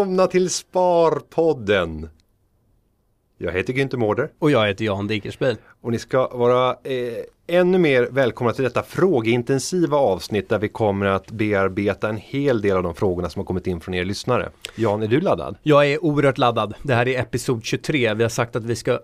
Välkomna till Sparpodden. Jag heter Günther Mårder Och jag heter Jan Dickersbil. och ni ska vara eh, ännu mer välkomna till detta frågeintensiva avsnitt där vi kommer att bearbeta en hel del av de frågorna som har kommit in från er lyssnare. Jan, är du laddad? Jag är oerhört laddad. Det här är episod 23. Vi har sagt att vi ska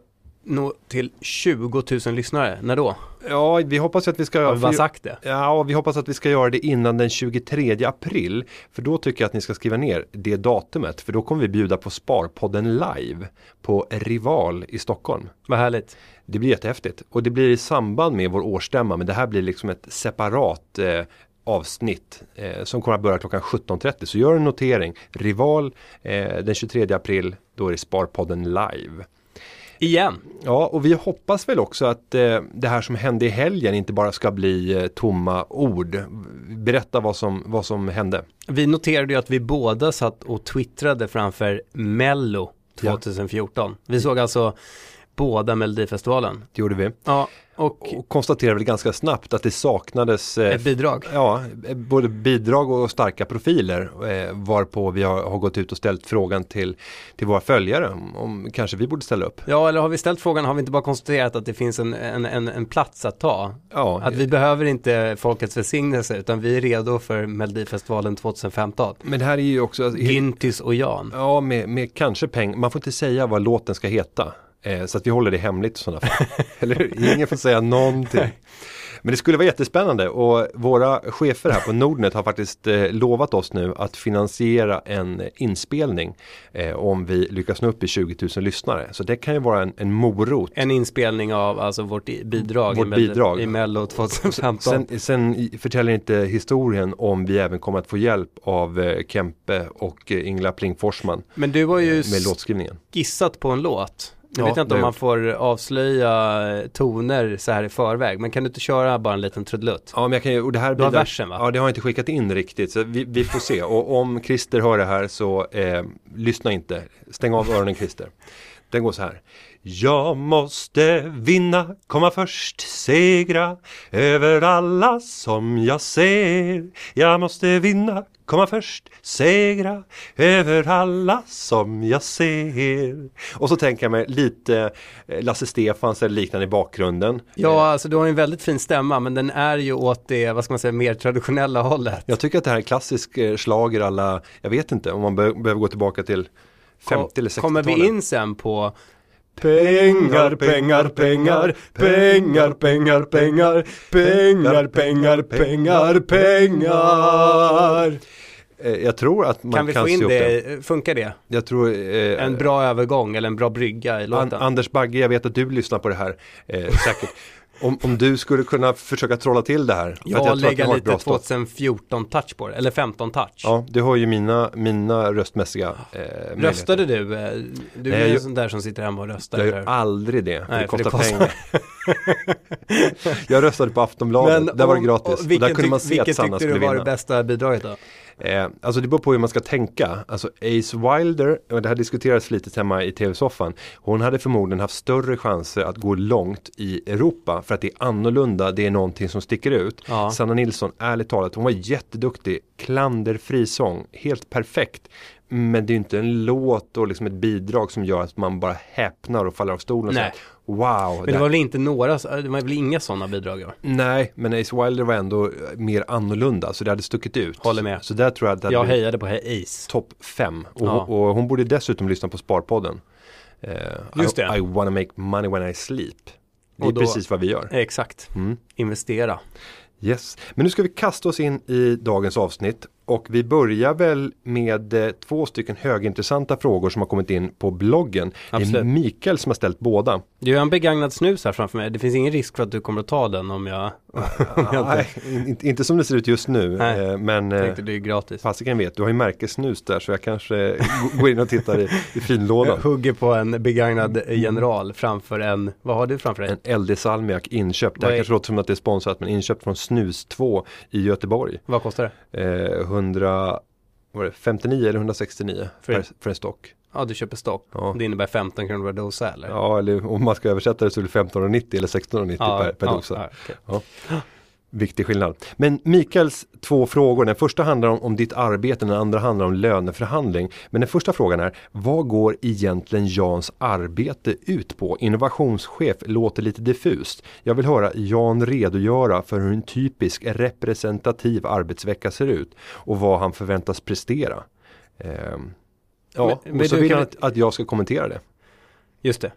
nå till 20 000 lyssnare. När då? Ja, vi hoppas att vi ska... Har vi bara sagt det? Ja, vi hoppas att vi ska göra det innan den 23 april. För då tycker jag att ni ska skriva ner det datumet. För då kommer vi bjuda på Sparpodden live på Rival i Stockholm. Vad härligt. Det blir jättehäftigt. Och det blir i samband med vår årsstämma. Men det här blir liksom ett separat eh, avsnitt eh, som kommer att börja klockan 17.30. Så gör en notering. Rival eh, den 23 april. Då är det Sparpodden live. Igen. Ja, och vi hoppas väl också att eh, det här som hände i helgen inte bara ska bli eh, tomma ord. Berätta vad som, vad som hände. Vi noterade ju att vi båda satt och twittrade framför Mello Ja. 2014. Vi såg alltså båda Melodifestivalen. Det gjorde vi. Ja, och Och konstaterade väl ganska snabbt att det saknades eh, ett bidrag. Ja, eh, både bidrag och starka profiler eh, varpå vi har, har gått ut och ställt frågan till, till våra följare om, om kanske vi borde ställa upp. Ja, eller har vi ställt frågan, har vi inte bara konstaterat att det finns en, en, en, en plats att ta? Ja, Att vi behöver inte folkets välsignelse, utan vi är redo för Melodifestivalen 2015. men det här är ju också alltså, Gyntys och Jan. Ja, med, med kanske pengar. Man får inte säga vad låten ska heta. Eh, så att vi håller det hemligt i sådana fall. Eller hur? Ingen får säga någonting. Men det skulle vara jättespännande och våra chefer här på Nordnet har faktiskt eh, lovat oss nu att finansiera en inspelning eh, om vi lyckas nå upp i 20 000 lyssnare. Så det kan ju vara en, en morot. En inspelning av alltså vårt bidrag, Vårt i, bidrag. i Mello 2015. Sen, sen förtäljer inte historien om vi även kommer att få hjälp av eh, Kempe och eh, Ingela Pling Forsman Men du har ju med s- låtskrivningen. skissat på en låt. Nu Ja, vet jag inte om man får avslöja eh, toner så här i förväg. Men kan du inte köra bara en liten trudelutt? Ja, men jag kan ju, och det här Du har blir- versen, va? Ja, det har jag inte skickat in riktigt. Så vi, vi får se. Och om Christer hör det här så eh, lyssna inte. Stäng av öronen Christer. Den går så här. Jag måste vinna, komma först, segra över alla som jag ser. Jag måste vinna, komma först, segra över alla som jag ser. Och så tänker jag mig lite eh, Lasse Stefans eller liknande i bakgrunden. Ja, alltså du har en väldigt fin stämma, men den är ju åt det, vad ska man säga, mer traditionella hållet. Jag tycker att det här är klassisk eh, schlager alla, jag vet inte om man be behöver gå tillbaka till 50 eller 60-talet. Kommer vi in sen på Pengar, pengar, pengar, pengar, pengar, pengar, pengar, pengar, pengar, pengar. Eh, Jag tror att man Kan kan, vi få se in upp det. det, funkar det? Jag tror eh, En bra övergång eller en bra brygga i An låten? Anders Bagge, jag vet att du lyssnar på det här eh, säkert. Om, om du skulle kunna försöka trolla till det här. Att Jag ett lite bra stoff. 2014 touch på det, eller 15 touch. Ja, du har ju mina, mina röstmässiga eh. Röstade du? Eh, Du Nej, är ju jag- en sån där som sitter hemma och röstar. Jag gör aldrig det, Nej, det för det kostar kostar. pengar. jag röstade på Aftonbladet, där var det gratis. och Och där kunde man se att vilket Sanna tyckte skulle du var det vinna. bästa bidraget då? Eh, alltså det beror på hur man ska tänka. Alltså Ace Wilder, och det här diskuterades flitigt hemma i tv-soffan. Hon hade förmodligen haft större chanser att gå långt i Europa för att det är annorlunda, det är någonting som sticker ut. Ja. Sanna Nilsson, ärligt talat, hon var jätteduktig, klanderfri sång, helt perfekt. Men det är ju inte en låt och liksom ett bidrag som gör att man bara häpnar och faller av stolen. Nej. Wow, Men det var väl inte några, det var väl inga sådana bidrag? Ja? Nej, men Ace Wilder var ändå mer annorlunda så det hade stuckit ut. Håller med. Så där tror jag att Jag hejade på Ace. topp fem. Och, Ja. och hon borde dessutom lyssna på Sparpodden. Eh, Just I, det. I wanna make money when I sleep. Det är Och då- precis vad vi gör. Exakt. Mm. Investera. Yes. Men nu ska vi kasta oss in i dagens avsnitt. Och vi börjar väl med eh, två stycken högintressanta frågor som har kommit in på bloggen. Det är Absolut. Mikael som har ställt båda. Du har en begagnad snus här framför mig. Det finns ingen risk för att du kommer att ta den om jag Nej, inte, inte som det ser ut just nu. Nej. eh, Men eh, tänkte det är gratis. fasiken vet, du har ju märkessnus där så jag kanske går in och tittar i, i finlådan. Hugger på en begagnad general framför en, vad har du framför dig? En LD Salmiak inköpt. Det här är- kanske låter som att det är sponsrat men inköpt från Snus 2 i Göteborg. Vad kostar det? Eh, 100, vad var det, 59 eller 169 För- för, för en stock. Ja, du köper stock. Ja. Det innebär 15 kronor per dosa eller? Ja, eller om man ska översätta det så är det 15,90 eller 16,90 per, per ja, dosa. ja, okej. Viktig skillnad. Men Mikaels två frågor, den första handlar om, om ditt arbete, den andra handlar om löneförhandling. Men den första frågan är, vad går egentligen Jans arbete ut på? Innovationschef låter lite diffust. Jag vill höra Jan redogöra för hur en typisk representativ arbetsvecka ser ut och vad han förväntas prestera. Ehm, ja, Men- och så du vill han att, att jag ska kommentera det. Just det.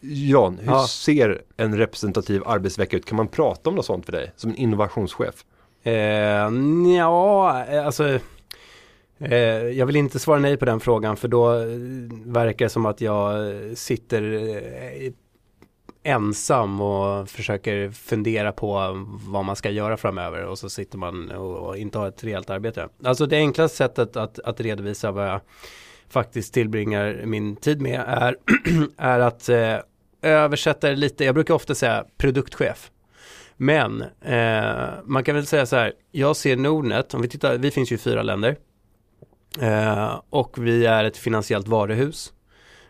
Jan, hur Ja. ser en representativ arbetsvecka ut? Kan man prata om något sånt för dig som en innovationschef? Eh, ja, alltså eh, jag vill inte svara nej på den frågan för då eh, verkar det som att jag sitter eh, ensam och försöker fundera på vad man ska göra framöver och så sitter man och, och inte har ett rejält arbete. Alltså det enklaste sättet att, att redovisa vad jag faktiskt tillbringar min tid med är, är att eh, översätta det lite, jag brukar ofta säga produktchef. Men eh, man kan väl säga så här, jag ser Nordnet, om vi tittar, vi finns ju i fyra länder. Eh, och vi är ett finansiellt varuhus.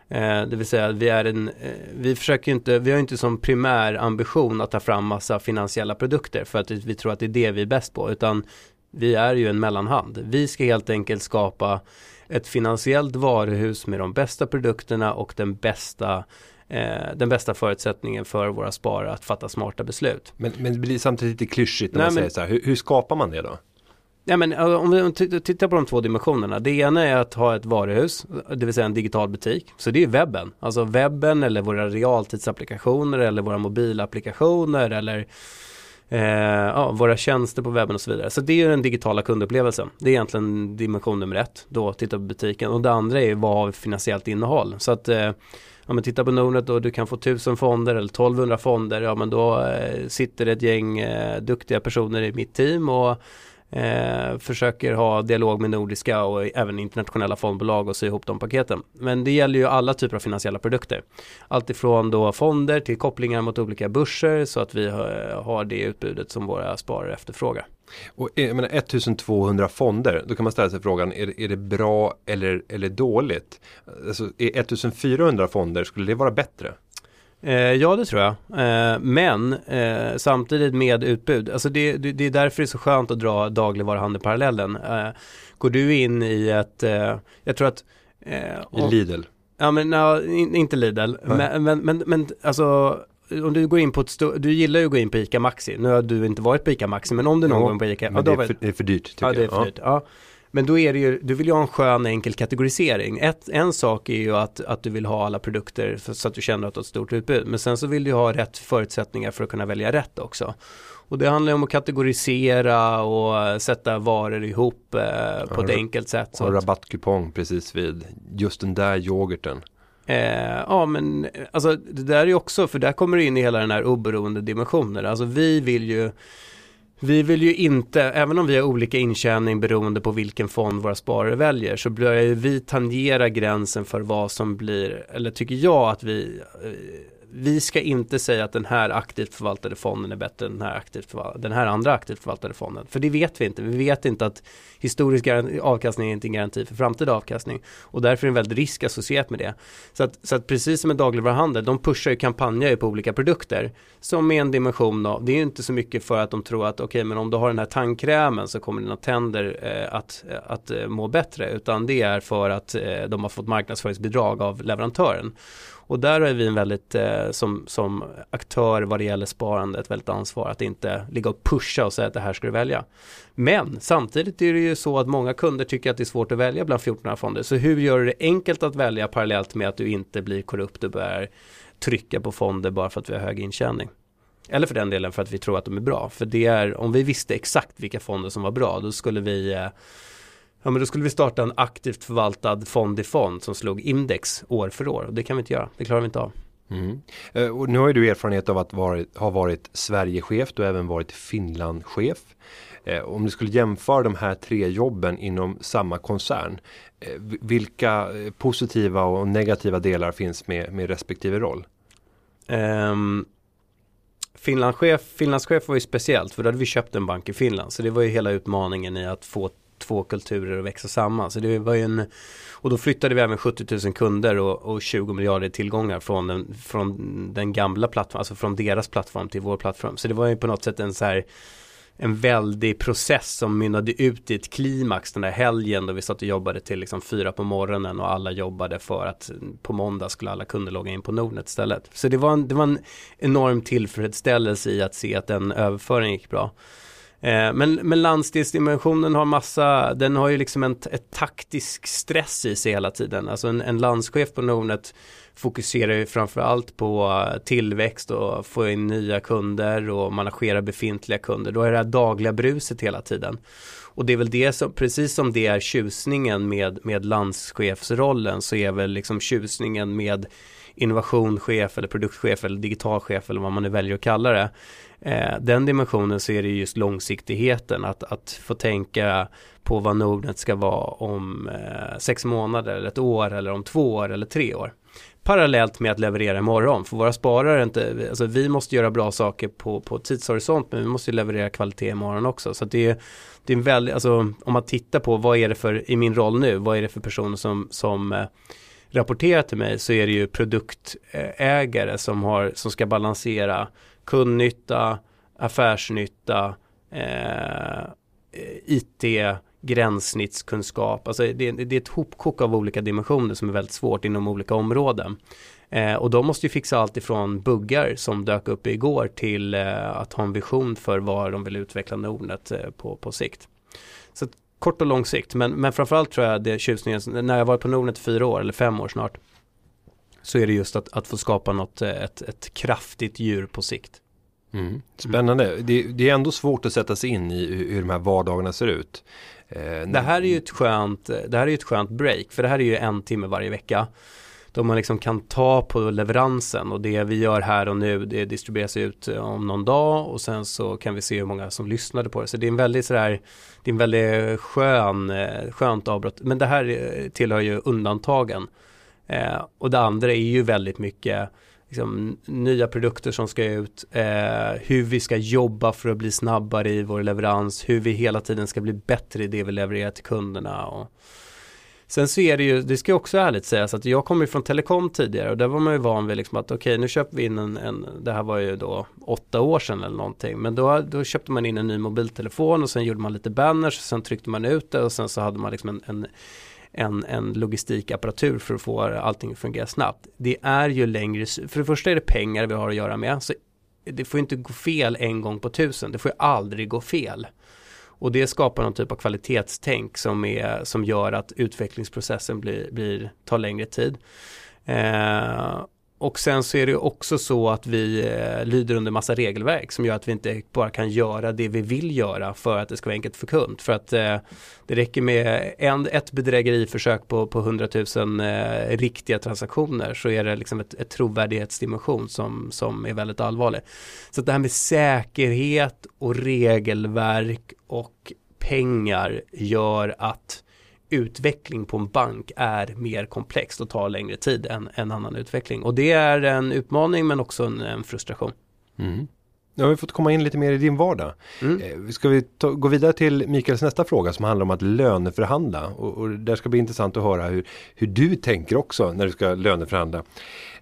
Eh, det vill säga vi är en, eh, vi försöker ju inte, vi har ju inte som primär ambition att ta fram massa finansiella produkter för att vi tror att det är det vi är bäst på. Utan vi är ju en mellanhand. Vi ska helt enkelt skapa ett finansiellt varuhus med de bästa produkterna och den bästa eh, den bästa förutsättningen för våra sparare att fatta smarta beslut. Men, men det blir samtidigt lite klyschigt när Nej, man men- säger så här. Hur, hur skapar man det då? Ja, men eh, om vi om vi tittar på de två dimensionerna. Det ena är att ha ett varuhus, det vill säga en digital butik. Så det är webben. Alltså webben eller våra realtidsapplikationer eller våra mobilapplikationer eller eh, ja, våra tjänster på webben och så vidare. Så det är ju den digitala kundupplevelsen. Det är egentligen dimension nummer ett. Då titta på butiken. Och det andra är vad har vi för finansiellt innehåll. Så att eh, om men tittar på Nordnet och du kan få 1000 fonder eller 1200 fonder. Ja men då eh, sitter det ett gäng eh, duktiga personer i mitt team och Eh, försöker ha dialog med nordiska och även internationella fondbolag och sy ihop de paketen. Men det gäller ju alla typer av finansiella produkter. Allt ifrån då fonder till kopplingar mot olika börser så att vi har, det utbudet som våra sparare efterfrågar. Och eh, jag menar 1200 fonder, då kan man ställa sig frågan, är, det- är det bra eller, eller dåligt? Alltså, är 1400 fonder, skulle det vara bättre? Eh, ja, det tror jag. Eh, men eh, samtidigt med utbud. Alltså det, det, är därför det är så skönt att dra dagligvaruhandel-parallellen. Eh, går du in i ett, jag tror att I Lidl? Ja men no, in, inte Lidl, men, men, men, men alltså om du går in på ett stort, du gillar ju att gå in på ICA Maxi. Nu har du inte varit på ICA Maxi, men om du någon gång på ICA, ja, det, är för, det är för dyrt tycker ja, det är för dyrt. Ja. Men då är det ju, du vill ju ha en skön enkel kategorisering. Ett, en sak är ju att, att du vill ha alla produkter för, så att du känner att du har ett stort utbud. Men sen så vill du ha rätt förutsättningar för att kunna välja rätt också. Och det handlar ju om att kategorisera och sätta varor ihop eh, på Ja, ett enkelt sätt. Och Så att, rabattkupong precis vid just den där yoghurten. Eh, ja men alltså det där är ju också, för där kommer det in i hela den här oberoende dimensionen. Alltså vi vill ju vi vill ju inte, även om vi har olika intjäning beroende på vilken fond våra sparare väljer, så börjar ju vi tangera gränsen för vad som blir, eller tycker jag att vi, eh, vi ska inte säga att den här aktivt förvaltade fonden är bättre än den här, aktivt den här andra aktivt förvaltade fonden. För det vet vi inte. Vi vet inte att historisk avkastning är inte en garanti för framtida avkastning. Och därför är det en väldigt risk associerat med det. Så att, så att precis som en dagligvaruhandel, de pushar ju kampanjer på olika produkter. Som är en dimension av, det är ju inte så mycket för att de tror att okej men om du har den här tandkrämen så kommer dina tänder eh, att, eh, att eh, må bättre. Utan det är för att eh, de har fått marknadsföringsbidrag av leverantören. Och där har vi en väldigt, eh, som, som aktör vad det gäller sparande, ett väldigt ansvar att inte ligga och pusha och säga att det här ska du välja. Men samtidigt är det ju så att många kunder tycker att det är svårt att välja bland 14 fonder. Så hur gör du det enkelt att välja parallellt med att du inte blir korrupt och börjar trycka på fonder bara för att vi har hög intjäning? Eller för den delen för att vi tror att de är bra. För det är, om vi visste exakt vilka fonder som var bra, då skulle vi eh, Ja men då skulle vi starta en aktivt förvaltad fond i fond som slog index år för år. Och det kan vi inte göra, det klarar vi inte av. Mm. Eh, Och nu har ju du erfarenhet av att varit, ha varit Sverigechef, du har även varit Finlandchef. Eh, om du skulle jämföra de här tre jobben inom samma koncern, eh, vilka positiva och negativa delar finns med, med respektive roll? Um, Finlandschef, Finlandschef var ju speciellt för då hade vi köpt en bank i Finland. Så det var ju hela utmaningen i att få två kulturer att växa samman. Så det var ju en, och då flyttade vi även 70 000 kunder och, och 20 miljarder tillgångar från den, från den gamla plattformen, alltså från deras plattform till vår plattform. Så det var ju på något sätt en så här en väldig process som mynnade ut i ett klimax den där helgen då vi satt och jobbade till liksom fyra på morgonen och alla jobbade för att på måndag skulle alla kunder logga in på Nordnet istället. Så det var en, det var en enorm tillfredsställelse i att se att den överföringen gick bra. Eh, men, men landsdelsdimensionen har massa, den har ju liksom en ett taktisk stress i sig hela tiden. Alltså en, en landschef på Nordnet fokuserar ju framförallt på eh, tillväxt och få in nya kunder och managera befintliga kunder. Då är det här dagliga bruset hela tiden. Och det är väl det som, precis som det är tjusningen med, med landschefsrollen så är väl liksom tjusningen med innovationschef eller produktchef eller digitalchef eller vad man nu väljer att kalla det. Eh, den dimensionen så är det just långsiktigheten, att, att få tänka på vad Nordnet ska vara om eh, sex månader eller ett år eller om två år eller tre år parallellt med att leverera imorgon. För våra sparare inte, alltså vi måste göra bra saker på, på tidshorisont men vi måste leverera kvalitet imorgon också. Så det är, det är en väldigt, alltså om man tittar på vad är det för, i min roll nu, vad är det för personer som, som eh, rapporterar till mig så är det ju produktägare som, har, som ska balansera kundnytta, affärsnytta, eh, IT, gränssnittskunskap. Alltså det, det är ett hopkok av olika dimensioner som är väldigt svårt inom olika områden. Eh, och de måste ju fixa allt ifrån buggar som dök upp igår till eh, att ha en vision för vad de vill utveckla Nordnet eh, på, på sikt. Kort och lång sikt, men, men framförallt tror jag det tjusningen, när jag varit på Nordnet fyra år eller fem år snart, så är det just att, att få skapa något, eh, ett, ett kraftigt djur på sikt. Mm. Spännande. Det, det, är ändå svårt att sätta sig in i hur, hur de här vardagarna ser ut. Eh, det här är ju ett skönt, det här är ett skönt break, för det här är ju en timme varje vecka. Då man liksom kan ta på leveransen och det vi gör här och nu det distribueras ut eh, om någon dag och sen så kan vi se hur många som lyssnade på det. Så det är en väldigt sådär, det är en väldigt skön, eh, skönt avbrott. Men det här eh, tillhör ju undantagen. Eh, och det andra är ju väldigt mycket liksom, nya produkter som ska ut, eh, hur vi ska jobba för att bli snabbare i vår leverans, hur vi hela tiden ska bli bättre i det vi levererar till kunderna. Och... Sen så är det ju, det ska också ärligt sägas att jag kommer ju från telekom tidigare och där var man ju van vid liksom att okej okay, nu köper vi in en, en, det här var ju då åtta år sedan eller någonting, men då, då köpte man in en ny mobiltelefon och sen gjorde man lite banners och sen tryckte man ut det och sen så hade man liksom en, en en, en logistikapparatur för att få allting att fungera snabbt. Det är ju längre, för det första är det pengar vi har att göra med, så det får inte gå fel en gång på tusen, det får ju aldrig gå fel. Och det skapar någon typ av kvalitetstänk som, är, som gör att utvecklingsprocessen blir, blir, tar längre tid. Eh, och sen så är det också så att vi eh, lyder under massa regelverk som gör att vi inte bara kan göra det vi vill göra för att det ska vara enkelt för kund. För att eh, det räcker med en, ett bedrägeriförsök på, på 100 000 eh, riktiga transaktioner så är det liksom ett, ett trovärdighetsdimension som, som är väldigt allvarlig. Så det här med säkerhet och regelverk och pengar gör att utveckling på en bank är mer komplext och tar längre tid än en annan utveckling. Och det är en utmaning men också en, en frustration. Mm. Nu har vi fått komma in lite mer i din vardag. Mm. Eh, ska vi ta, gå vidare till Mikaels nästa fråga som handlar om att löneförhandla. Och, och där ska bli intressant att höra hur, hur du tänker också när du ska löneförhandla.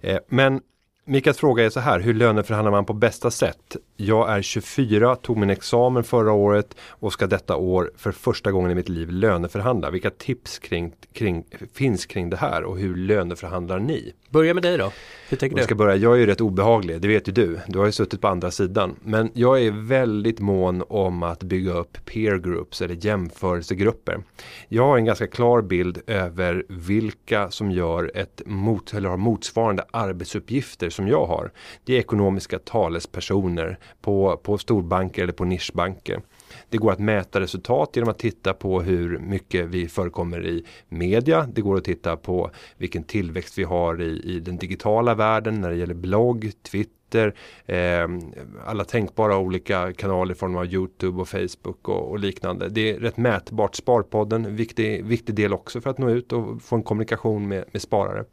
Eh, men Mikaels fråga är så här, hur löneförhandlar man på bästa sätt? Jag är 24, tog min examen förra året och ska detta år för första gången i mitt liv löneförhandla. Vilka tips kring, kring, finns kring det här och hur löneförhandlar ni? Börja med dig då. Hur tänker du? Jag ska börja. Jag är ju rätt obehaglig, det vet ju du. Du har ju suttit på andra sidan. Men jag är väldigt mån om att bygga upp peer groups eller jämförelsegrupper. Jag har en ganska klar bild över vilka som gör ett mot, eller har motsvarande arbetsuppgifter som jag har. Det är ekonomiska talespersoner på, på storbanker eller på nischbanker. Det går att mäta resultat genom att titta på hur mycket vi förekommer i media. Det går att titta på vilken tillväxt vi har i, i den digitala världen när det gäller blogg, Twitter, eh, alla tänkbara olika kanaler i form av Youtube och Facebook och, och, liknande. Det är rätt mätbart. Sparpodden, viktig, viktig del också för att nå ut och få en kommunikation med, med sparare.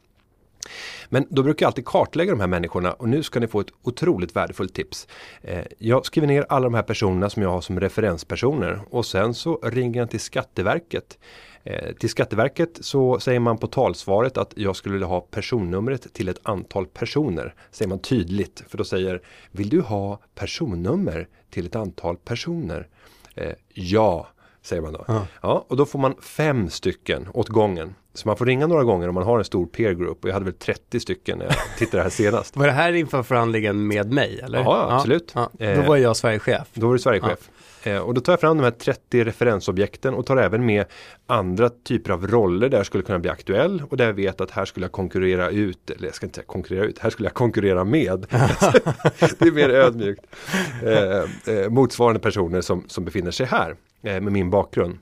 Men då brukar jag alltid kartlägga de här människorna och nu ska ni få ett otroligt värdefullt tips. Eh, jag skriver ner alla de här personerna som jag har som referenspersoner och sen så ringer jag till Skatteverket. Eh, till Skatteverket så säger man på talsvaret att jag skulle vilja ha personnumret till ett antal personer. Säger man tydligt för då säger Vill du ha personnummer till ett antal personer? Eh, ja, säger man då. Ja. Ja, och då får man fem stycken åt gången. Så man får ringa några gånger om man har en stor peer group och jag hade väl 30 stycken när jag tittade här senast. Var det här inför förhandlingen med mig eller? Ja, absolut. Ja. Då Eh, var jag Sverigechef. Då var du Sverigechef. Eh, och då tar jag fram de här 30 referensobjekten och tar även med andra typer av roller där jag skulle kunna bli aktuell och där jag vet att här skulle jag konkurrera ut, eller jag ska inte säga konkurrera ut, här skulle jag konkurrera med. det är mer ödmjukt. Eh, eh, motsvarande personer som, som befinner sig här eh, med min bakgrund.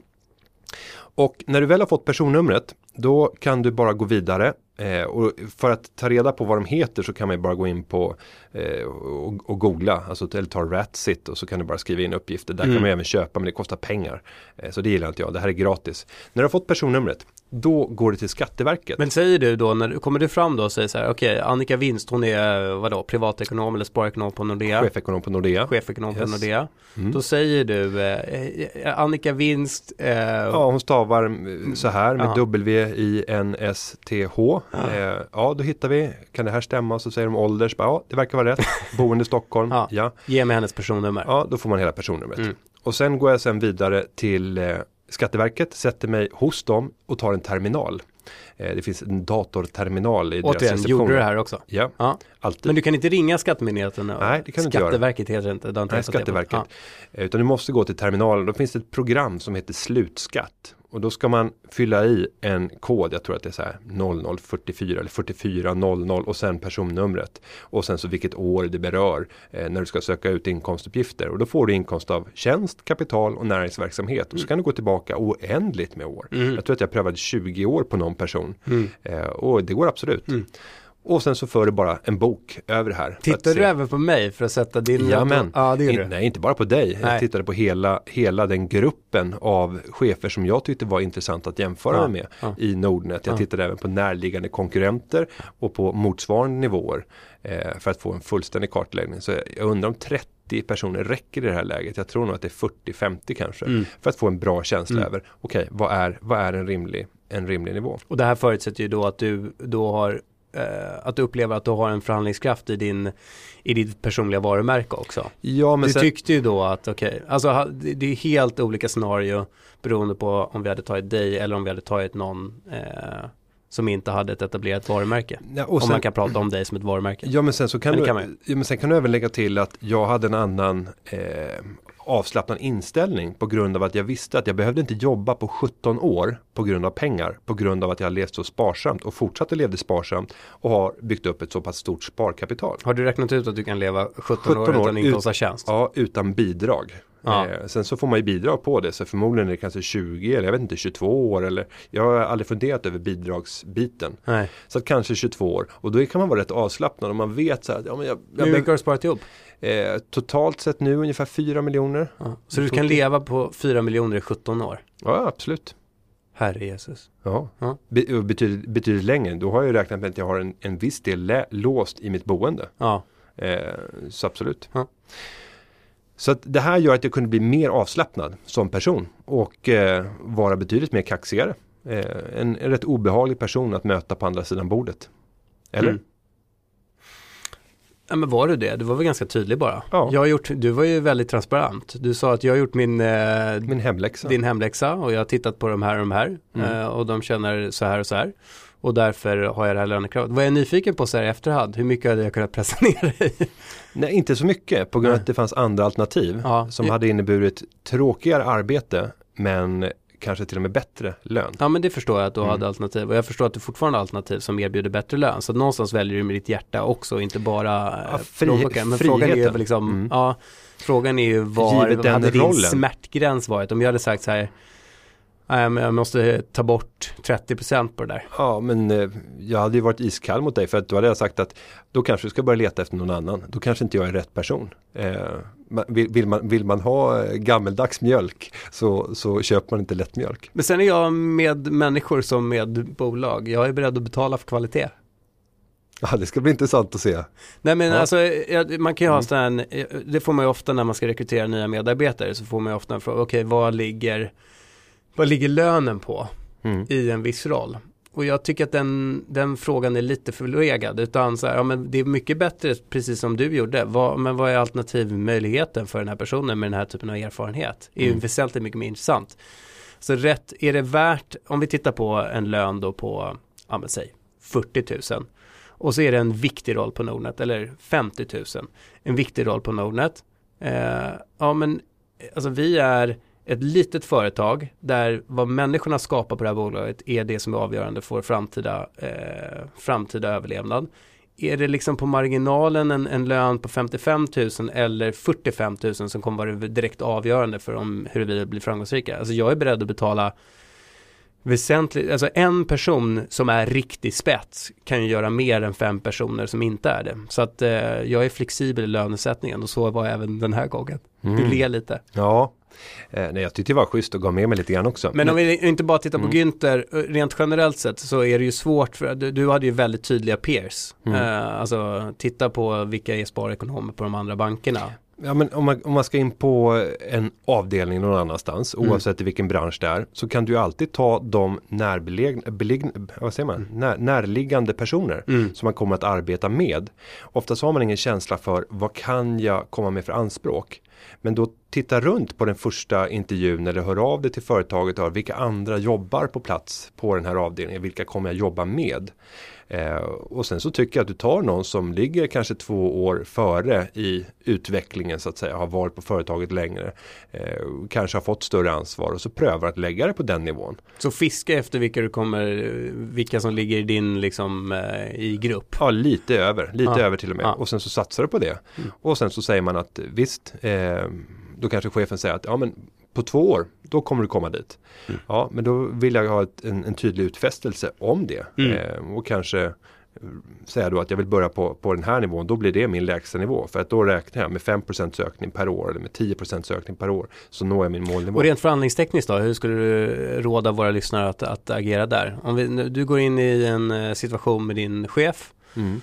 Och när du väl har fått personnumret då kan du bara gå vidare eh, och för att ta reda på vad de heter så kan man ju bara gå in på eh, och, och googla, alltså eller ta Ratsit och så kan du bara skriva in uppgifter. Där kan man även köpa men det kostar pengar. Eh, så det gillar inte jag, det här är gratis. När du har fått personnumret då går det till Skatteverket. Men säger du då, när, kommer du fram då och säger så här, okej, Annika Winst, hon är vadå, privatekonom eller sparekonom på Nordea, Chefekonom på Nordea. chefekonom på Yes. Nordea. Mm. Då säger du, eh, eh, Annika Winst, eh, Ja, hon stavar eh, så här med Ja. W-I-N-S-T-H. Eh, ja, då hittar vi, kan det här stämma? Så säger de ålder, så bara, ja det verkar vara rätt. Boende i Stockholm, Ja. ja. ge mig hennes personnummer. Ja, då får man hela personnumret. Mm. Och sen går jag sen vidare till eh, Skatteverket, sätter mig hos dem och tar en terminal. Eh, det finns en datorterminal i deras Återigen, reception. gjorde du det här också? Ja, Ja. alltid. Men du kan inte ringa Skattemyndigheten? Nej, det kan du inte göra. Skatteverket heter det inte. det inte Nej. Skatteverket. Eh, Utan du måste gå till terminalen. Då finns det ett program som heter slutskatt. Och då ska man fylla i en kod, jag tror att det är så här 0044 eller 4400 och sen personnumret. Och sen så vilket år det berör eh, när du ska söka ut inkomstuppgifter. Och då får du inkomst av tjänst, kapital och näringsverksamhet. Och så kan du gå tillbaka oändligt med år. Mm. Jag tror att jag prövade 20 år på någon person. Mm. Eh, och det går absolut. Och sen så för du bara en bok över det här. Tittar du även på mig för att sätta din... Jajamän. Ja, det In, nej, inte bara på dig. Nej. Jag tittade på hela, hela den gruppen av chefer som jag tyckte var intressant att jämföra Ja, med ja. i Nordnet. Jag Ja. tittade även på närliggande konkurrenter och på motsvarande nivåer eh, för att få en fullständig kartläggning. Så jag undrar om 30 personer räcker i det här läget. Jag tror nog att det är 40-50 kanske Mm. för att få en bra känsla Mm. över okej, vad, är, vad är en rimlig, en rimlig nivå? Och det här förutsätter ju då att du då har att du upplever att du har en förhandlingskraft i din i ditt personliga varumärke också. Ja, men du sen, tyckte ju då att okej, alltså ha- det, det är helt olika scenario beroende på om vi hade tagit dig eller om vi hade tagit någon eh, som inte hade ett etablerat varumärke. ja, och om sen, man kan prata om dig som ett varumärke. Ja men sen så kan, Men du, kan man ja, men sen kan du även lägga till att jag hade en annan eh, avslappnad inställning på grund av att jag visste att jag behövde inte jobba på 17 år på grund av pengar. På grund av att jag levt så sparsamt och fortsatte leva sparsamt och har byggt upp ett så pass stort sparkapital. Har du räknat ut att du kan leva 17, 17 år utan ut- inkomst av tjänst? Ja, utan bidrag. Ja. Eh, sen så får man ju bidrag på det så förmodligen är det kanske 20 eller jag vet inte 22 år eller jag har aldrig funderat över bidragsbiten. Nej. Så att kanske 22 år och då kan man vara rätt avslappnad om man vet så här, ja, men jag, jag Hur mycket har du sparat ihop? Eh, totalt sett nu ungefär 4 miljoner. Ja. Så du kan leva på 4 miljoner i 17 år? Ja, absolut. Herre Jesus. Ja. Ja. Be- betyder, betydligt längre. Då har jag ju räknat med att jag har en, en viss del låst i mitt boende. Ja. Eh, så absolut. Ja. Så att det här gör att jag kunde bli mer avslappnad som person och eh, vara betydligt mer kaxigare. Eh, en, en rätt obehaglig person att möta på andra sidan bordet. Eller? Mm. Ja men var du det? Du var väl ganska tydlig bara. Ja. Jag har gjort, du var ju väldigt transparent. Du sa att jag har gjort min, eh, Min hemläxa. din hemläxa och jag har tittat på de här och de här. Mm. Eh, och de känner så här och så här. Och därför har jag det här lönekravet. Vad jag är nyfiken på så här i efterhand, hur mycket hade jag kunnat pressa ner dig? Nej, inte så mycket på grund av att det fanns andra alternativ Ja. som hade inneburit tråkigare arbete men kanske till och med bättre lön. Ja men det förstår jag att du Mm. hade alternativ och jag förstår att du fortfarande har alternativ som erbjuder bättre lön. Så någonstans väljer du med ditt hjärta också, inte bara eh, Ja, fri- plånboken. Men frågan är ju friheten. liksom, Mm. ja, frågan är ju var, Givet hade din rollen. smärtgräns varit? Om jag hade sagt så här, nej men jag måste ta bort 30% på det där. Ja, men eh, jag hade ju varit iskall mot dig för att då hade jag sagt att då kanske du ska börja leta efter någon annan. Då kanske inte jag är rätt person. Eh, vill, man, vill man ha eh, gammeldags mjölk så, så köper man inte lättmjölk. Men sen är jag med människor som med bolag. Jag är beredd att betala för kvalitet. Ja, det ska bli intressant att se. Nej men Ja. alltså, man kan ju ha Mm. här, det får man ju ofta när man ska rekrytera nya medarbetare så får man ju ofta en fråga, okej vad ligger, vad ligger lönen på Mm. i en viss roll? Och jag tycker att den, den frågan är lite förlegad, utan så här, ja men det är mycket bättre, precis som du gjorde, vad, men vad är alternativmöjligheten för den här personen med den här typen av erfarenhet? Det är ju Mm. väsentligt mycket mer intressant. Så rätt, är det värt, om vi tittar på en lön då på, ja men säg 40 000 och så är det en viktig roll på Nordnet eller 50 000 en viktig roll på Nordnet eh, ja men alltså vi är ett litet företag där vad människorna skapar på det här bolaget är det som är avgörande för framtida, eh, framtida överlevnad är det liksom på marginalen en, en lön på 55 000 eller 45 000 som kommer vara direkt avgörande för om huruvida vi blir framgångsrika alltså jag är beredd att betala väsentligt, alltså en person som är riktig spets kan ju göra mer än fem personer som inte är det. Så att eh, jag är flexibel i lönesättningen och så var jag även den här gången. Du Mm. ler lite. Ja, eh, nej, jag tyckte det var schysst och gav med mig lite grann också. Men om vi inte bara tittar på Mm. Günther, eh, rent generellt sett så är det ju svårt för du, du hade ju väldigt tydliga peers. Mm. Eh, alltså titta på vilka är sparekonomer på de andra bankerna. Ja, men om, man, om man ska in på en avdelning någon annanstans, Mm. oavsett i vilken bransch det är, så kan du alltid ta de närbelägna, vad säger man? När, närliggande personer Mm. som man kommer att arbeta med. Oftast har man ingen känsla för vad kan jag komma med för anspråk. Men då titta runt på den första intervjun eller hör av dig till företaget och hör vilka andra jobbar på plats på den här avdelningen, vilka kommer jag jobba med. Eh, och sen så tycker jag att du tar någon som ligger kanske två år före i utvecklingen så att säga, har varit på företaget längre, eh, kanske har fått större ansvar och så prövar att lägga det på den nivån. Så fiska efter vilka du kommer, vilka som ligger i din liksom eh, i grupp. Ja, lite över, lite Ja. över till och med. Ja. Och sen så satsar du på det. Mm. Och sen så säger man att visst, eh, då kanske chefen säger att ja men på två år, då kommer du komma dit. Mm. Ja, men då vill jag ha ett, en, en tydlig utfästelse om det. Mm. Eh, och kanske eh, säga då att jag vill börja på, på den här nivån, då blir det min lägsta nivå. För att då räknar jag med 5% ökning per år eller med 10% ökning per år. Så når jag min målnivå. Och rent förhandlingstekniskt då, hur skulle du råda våra lyssnare att, att agera där? Om vi, du går in i en eh, situation med din chef. Mm.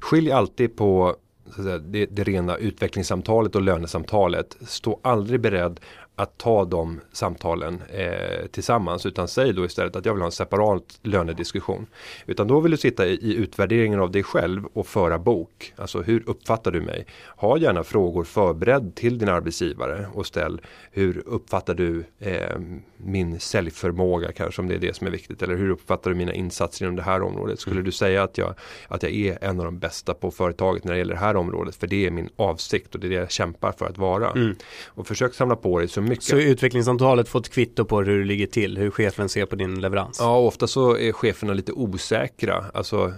Skilj alltid på säga, det, det rena utvecklingssamtalet och lönesamtalet. Stå aldrig beredd att ta de samtalen eh, tillsammans utan säg då istället att jag vill ha en separat lönediskussion. Utan då vill du sitta i, i utvärderingen av dig själv och föra bok. Alltså hur uppfattar du mig? Ha gärna frågor förberedd till din arbetsgivare och ställ hur uppfattar du eh, min säljförmåga kanske om det är det som är viktigt eller hur uppfattar du mina insatser inom det här området? Skulle du säga att jag, att jag är en av de bästa på företaget när det gäller det här området för det är min avsikt och det är det jag kämpar för att vara. Mm. Och försök samla på dig så mycket. Så utvecklingssamtalet får ett kvitto på hur det ligger till, hur chefen ser på din leverans. Ja, ofta så är cheferna lite osäkra. Alltså,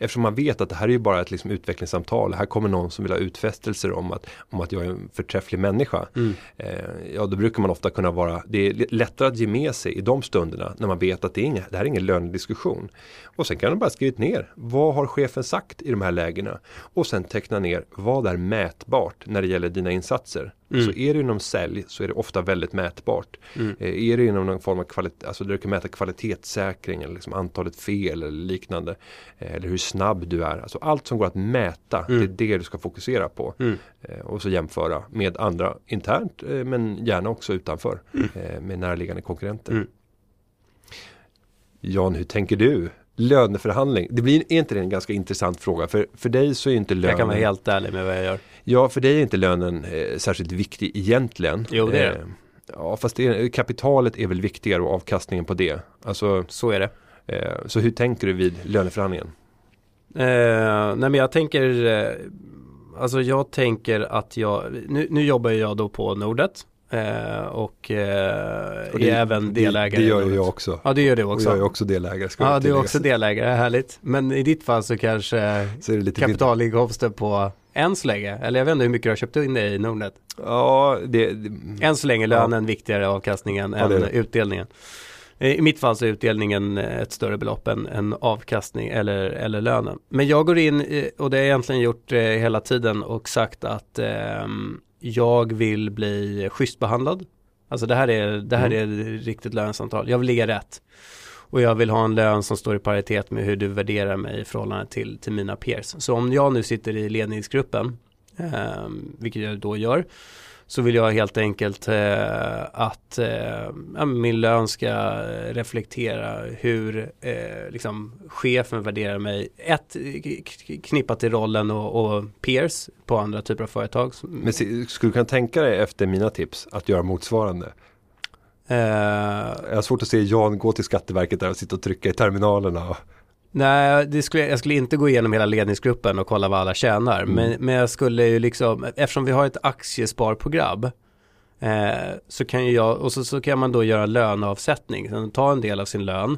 eftersom man vet att det här är ju bara ett liksom utvecklingssamtal. Här kommer någon som vill ha utfästelser om att, om att jag är en förträfflig människa. Mm. Eh, ja, då brukar man ofta kunna vara, det är lättare att ge med sig i de stunderna när man vet att det, är inga, det här är ingen lönediskussion. Och sen kan man bara skrivit ner, vad har chefen sagt i de här lägena? Och sen teckna ner, vad är mätbart när det gäller dina insatser? Mm. Så är det inom sälj så är det ofta väldigt mätbart. Mm. Eh, Är det inom någon form av kvalitet, alltså där du kan mäta kvalitetssäkring eller liksom antalet fel eller liknande. eh, Eller hur snabb du är. Alltså allt som går att mäta, Mm. det är det du ska fokusera på. Mm. Eh, Och så jämföra med andra internt men gärna också utanför. eh, Med närliggande konkurrenter. Mm. Jan, hur tänker du? Löneförhandling, det blir är inte det en ganska intressant fråga? För, för dig så är inte lönen Jag kan vara helt ärlig med vad jag gör. Ja, för dig är inte lönen eh, särskilt viktig egentligen. Jo, det är det. Eh, ja, fast det är, kapitalet är väl viktigare och avkastningen på det. Alltså, Så är det. eh, så hur tänker du vid löneförhandlingen? Eh, nej men jag tänker, eh, alltså jag tänker att jag, nu, nu jobbar jag då på Nordet eh, och, eh, Och är även delägare. Det, det gör ju jag också. Ja det gör du Och också. jag är också delägare. Ska ja du är också delägare, härligt. Men i ditt fall så kanske Så det kapitalinkomster på än så länge, eller jag vet inte hur mycket du har köpt in det i Nordnet. Ja, det, det, Än så länge är lönen viktigare avkastningen Ja, det än det. utdelningen. Eh, I mitt fall så är utdelningen eh, ett större belopp än, än avkastning eller, eller lönen. Men jag går in, eh, och det har jag egentligen gjort eh, hela tiden och sagt att ehm, jag vill bli schysst behandlad. Alltså det här är, det här är riktigt lönesamtal. Jag vill ligga rätt. Och jag vill ha en lön som står i paritet med hur du värderar mig i förhållande till, till mina peers. Så om jag nu sitter i ledningsgruppen, eh, vilket jag då gör, så vill jag helt enkelt eh, att eh, min lön ska reflektera hur eh, liksom, chefen värderar mig. Ett, knippat till rollen och, och peers på andra typer av företag. Men skulle du kunna tänka dig efter mina tips att göra motsvarande? Uh, jag har svårt att se Jan gå till Skatteverket där och sitta och trycka i terminalerna. Nej, det skulle, jag skulle inte gå igenom hela ledningsgruppen och kolla vad alla tjänar. Mm. Men, men jag skulle ju liksom, eftersom vi har ett aktiesparprogram eh, så kan ju jag, och så, så kan man då göra löneavsättning, ta en del av sin lön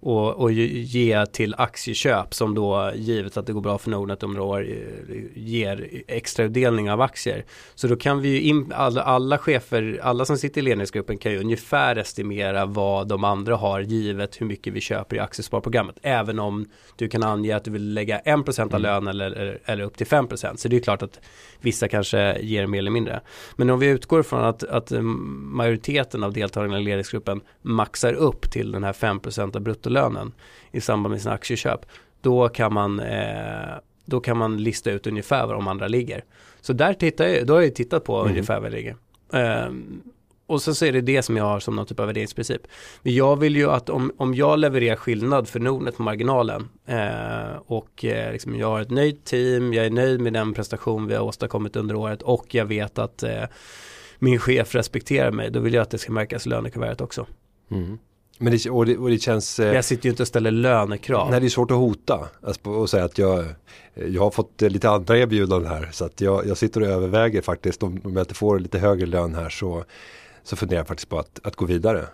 och, och ge till aktieköp som då givet att det går bra för Nordnet om några år ger extrautdelning av aktier. Så då kan vi ju, in, alla, alla chefer, alla som sitter i ledningsgruppen kan ju ungefär estimera vad de andra har givet hur mycket vi köper i aktiesparprogrammet. Även om du kan ange att du vill lägga 1% av mm. lön eller, eller, eller upp till 5%. Så det är klart att vissa kanske ger mer eller mindre. Men om vi utgår från att, att majoriteten av deltagarna i ledningsgruppen maxar upp till den här 5% av brutto nettolönen i samband med sina aktieköp. Då kan man, eh, då kan man lista ut ungefär var de andra ligger. Så där tittar jag, då har jag tittat på mm. ungefär var det ligger. Eh, och så, så är det det som jag har som någon typ av värderingsprincip. Men jag vill ju att om, om jag levererar skillnad för Nordnet på marginalen eh, och eh, liksom jag har ett nöjt team, jag är nöjd med den prestation vi har åstadkommit under året och jag vet att eh, min chef respekterar mig, då vill jag att det ska märkas i lönekuvertet också. Mm. Men det, och det, och det känns... Eh, jag sitter ju inte och ställer lönekrav. Nej, det är svårt att hota. Alltså, och säga att jag, jag har fått lite andra erbjudanden här. Så att jag, jag sitter och överväger faktiskt om, om jag inte får lite högre lön här så, så funderar jag faktiskt på att, att gå vidare.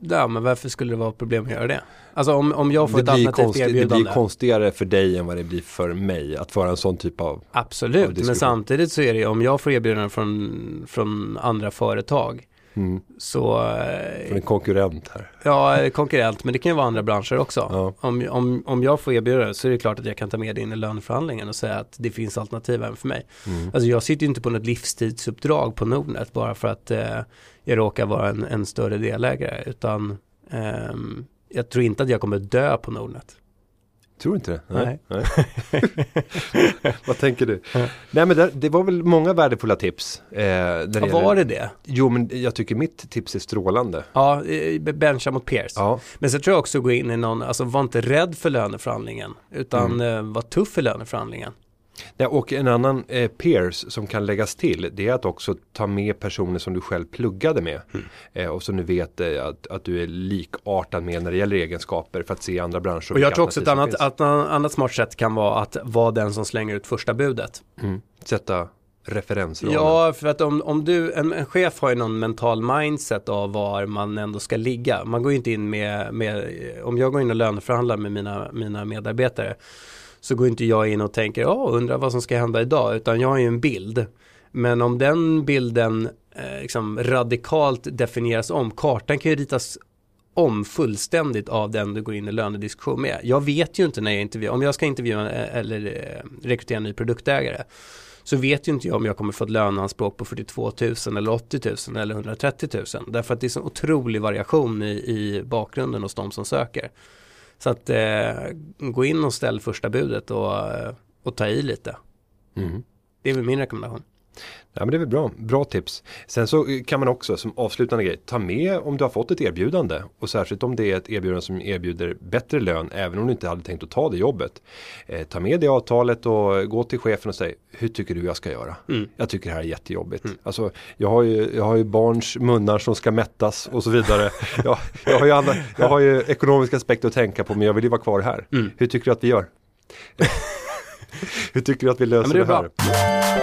Ja, men varför skulle det vara problem att göra det? Alltså om, om jag får det ett alternativt konstigt, erbjudande. Det blir konstigare för dig än vad det blir för mig att föra en sån typ av Absolut, av men samtidigt så är det om jag får erbjudanden från, från andra företag Mm. Så, eh, För en konkurrent här. Ja, konkurrent, men det kan ju vara andra branscher också. Ja. Om, om, om jag får erbjudande så är det klart att jag kan ta med det in i löneförhandlingen och säga att det finns alternativ även för mig. Mm. Alltså jag sitter ju inte på något livstidsuppdrag på Nordnet bara för att eh, jag råkar vara en, en större delägare, utan eh, jag tror inte att jag kommer dö på Nordnet. Tror inte det? Nej. Nej. Vad tänker du? Ja. Nej men det, det, var väl många värdefulla tips. Eh, ja, var det det? Jo men jag tycker mitt tips är strålande. Ja, bencha mot peers. Ja. Men så tror jag också gå in i någon, alltså var inte rädd för löneförhandlingen. Utan mm. eh, var tuff i löneförhandlingen. Ja, och en annan eh, peers som kan läggas till det är att också ta med personer som du själv pluggade med. Mm. Eh, och som du vet eh, att, att du är likartad med när det gäller egenskaper för att se andra branscher. Och jag tror också ett annat, att, annat smart sätt kan vara att vara den som slänger ut första budet. Mm. Sätta referensramen. Ja, för att om, om du, en, en, chef har ju någon mental mindset av var man ändå ska ligga. Man går ju inte in med, med om jag går in och löneförhandlar med mina, mina medarbetare så går inte jag in och tänker, ja, undrar vad som ska hända idag, utan jag har ju en bild. Men om den bilden eh, liksom radikalt definieras om, kartan kan ju ritas om fullständigt av den du går in i lönediskussion med. Jag vet ju inte när jag intervjuar, om jag ska intervjua eh, eller eh, rekrytera en ny produktägare så vet ju inte jag om jag kommer få ett löneanspråk på 42 000 eller 80 000 eller 130 000. Därför att det är så otrolig variation i, i bakgrunden hos de som söker. Så att eh, gå in och ställ första budet och, eh, och ta i lite. Mm. Det är väl min rekommendation. Ja men det är väl bra, bra tips. Sen så kan man också som avslutande grej ta med om du har fått ett erbjudande och särskilt om det är ett erbjudande som erbjuder bättre lön även om du inte hade tänkt att ta det jobbet. Eh, ta med det avtalet och gå till chefen och säg hur tycker du jag ska göra? Mm. Jag tycker det här är jättejobbigt. Mm. Alltså, jag, har ju, jag har ju barns munnar som ska mättas och så vidare. jag, jag, har ju andra, jag har ju ekonomiska aspekter att tänka på men jag vill ju vara kvar här. Mm. Hur tycker du att vi gör? hur tycker du att vi löser ja, det, det här? Bra.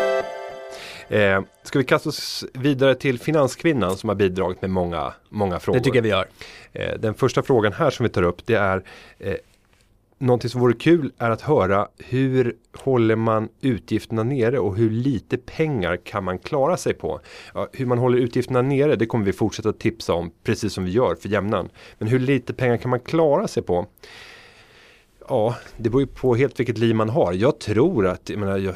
Eh, ska vi kasta oss vidare till finanskvinnan som har bidragit med många, många frågor. Det tycker jag vi gör. Eh, den första frågan här som vi tar upp det är eh, Någonting som vore kul är att höra hur håller man utgifterna nere och hur lite pengar kan man klara sig på? Ja, hur man håller utgifterna nere det kommer vi fortsätta tipsa om precis som vi gör för jämnan. Men hur lite pengar kan man klara sig på? Ja, det beror ju på helt vilket liv man har. Jag tror att, jag menar, jag,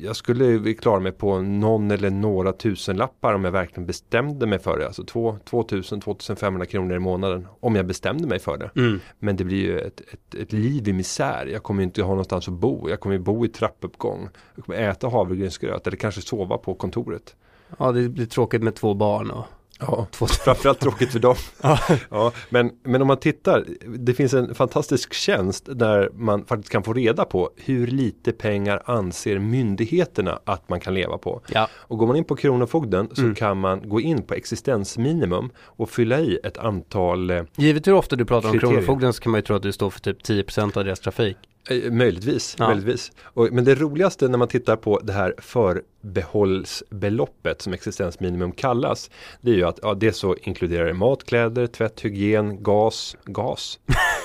jag skulle klara mig på någon eller några tusenlappar om jag verkligen bestämde mig för det. Alltså 2000-2500 kronor i månaden om jag bestämde mig för det. Mm. Men det blir ju ett, ett, ett liv i misär. Jag kommer inte ha någonstans att bo. Jag kommer ju bo i trappuppgång. Jag kommer äta havregrynsgröt eller kanske sova på kontoret. Ja, det blir tråkigt med två barn och Ja, framförallt tråkigt för dem. Ja. Men, men om man tittar, det finns en fantastisk tjänst där man faktiskt kan få reda på hur lite pengar anser myndigheterna att man kan leva på. Ja, Och går man in på Kronofogden så Mm. kan man gå in på existensminimum och fylla i ett antal eh, givet hur ofta du pratar om Kriterier. Kronofogden så kan man ju tro att du står för typ 10% av deras trafik. Eh, Möjligtvis, Ja. möjligtvis. Och, men det roligaste när man tittar på det här förbehållsbeloppet som existensminimum kallas. Det är ju att ja, det så inkluderar mat, kläder, tvätt, hygien, gas, gas.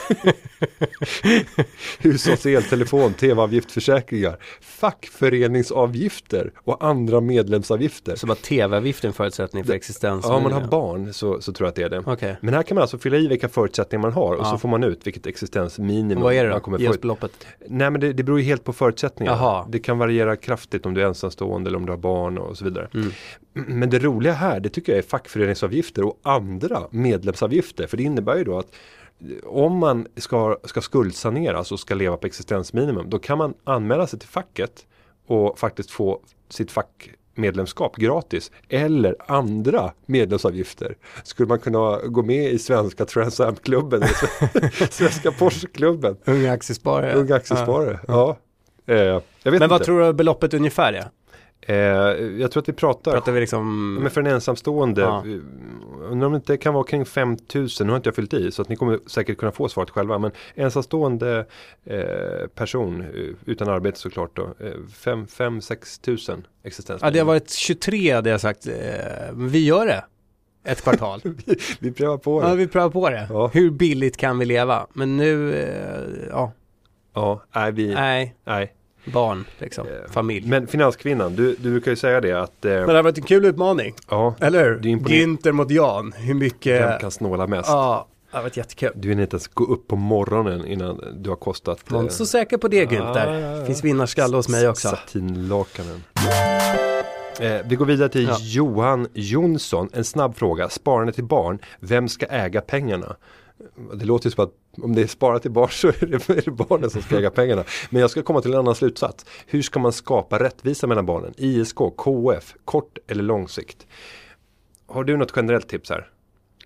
Hushålls-el, telefon, tv-avgift, försäkringar, fackföreningsavgifter och andra medlemsavgifter. Så var tv-avgiften en förutsättning för existens? Ja, om man har barn så, så tror jag att det är det. Okej. Men här kan man alltså fylla i vilka förutsättningar man har och Ja. så får man ut vilket existensminimum Vad är det man då? kommer Ge beloppet. Nej men det, det beror ju helt på förutsättningarna. Jaha. Det kan variera kraftigt om du är ensamstående eller om du har barn och så vidare. Mm. Men det roliga här, det tycker jag är fackföreningsavgifter och andra medlemsavgifter. För det innebär ju då att om man ska, ska skuldsaneras och ska leva på existensminimum, då kan man anmäla sig till facket och faktiskt få sitt fackmedlemskap gratis. Eller andra medlemsavgifter. Skulle man kunna gå med i Svenska Transamklubben, eller Svenska Porscheklubben, Unga aktiesparare. Unga aktiesparare. Ja. Eh, jag vet Men vad inte. tror du beloppet ungefär är? Eh, jag tror att vi pratar Pratar vi liksom... men för en ensamstående, Ja. ja. undrar om det inte kan vara kring 5000, nu har inte jag fyllt i så att ni kommer säkert kunna få svaret själva. Men ensamstående eh, person eh, utan arbete såklart då, 5-6 tusen existens. Ja, det har varit 23 hade jag sagt. Eh, vi gör det. Ett kvartal. Vi prövar på ja, det. vi prövar på det. Ja. Hur billigt kan vi leva? Men nu, eh, ja, Ja, nej, vi, nej, nej. Barn liksom, Eh, familj. Men, Men finanskvinnan, du, du brukar ju säga det att, eh, det har varit en kul utmaning, ja, eller hur? Är. Günther mot Jan, hur mycket... vem kan snåla mest? Ja, det har varit jättekul. Du vill inte ens gå upp på morgonen innan du har kostat Var eh, inte så säker på det Günther. ja, ja, ja. Finns vinnarskalle hos mig också. Satinlakanen. Eh, vi går vidare till Ja. Johan Jonsson. En snabb fråga. Sparande till barn. Vem ska äga pengarna? Det låter ju som att om det är sparat till barn så är det, är det barnen som ska äga pengarna. Men jag ska komma till en annan slutsats. Hur ska man skapa rättvisa mellan barnen? ISK, KF, kort eller lång sikt? Har du något generellt tips här?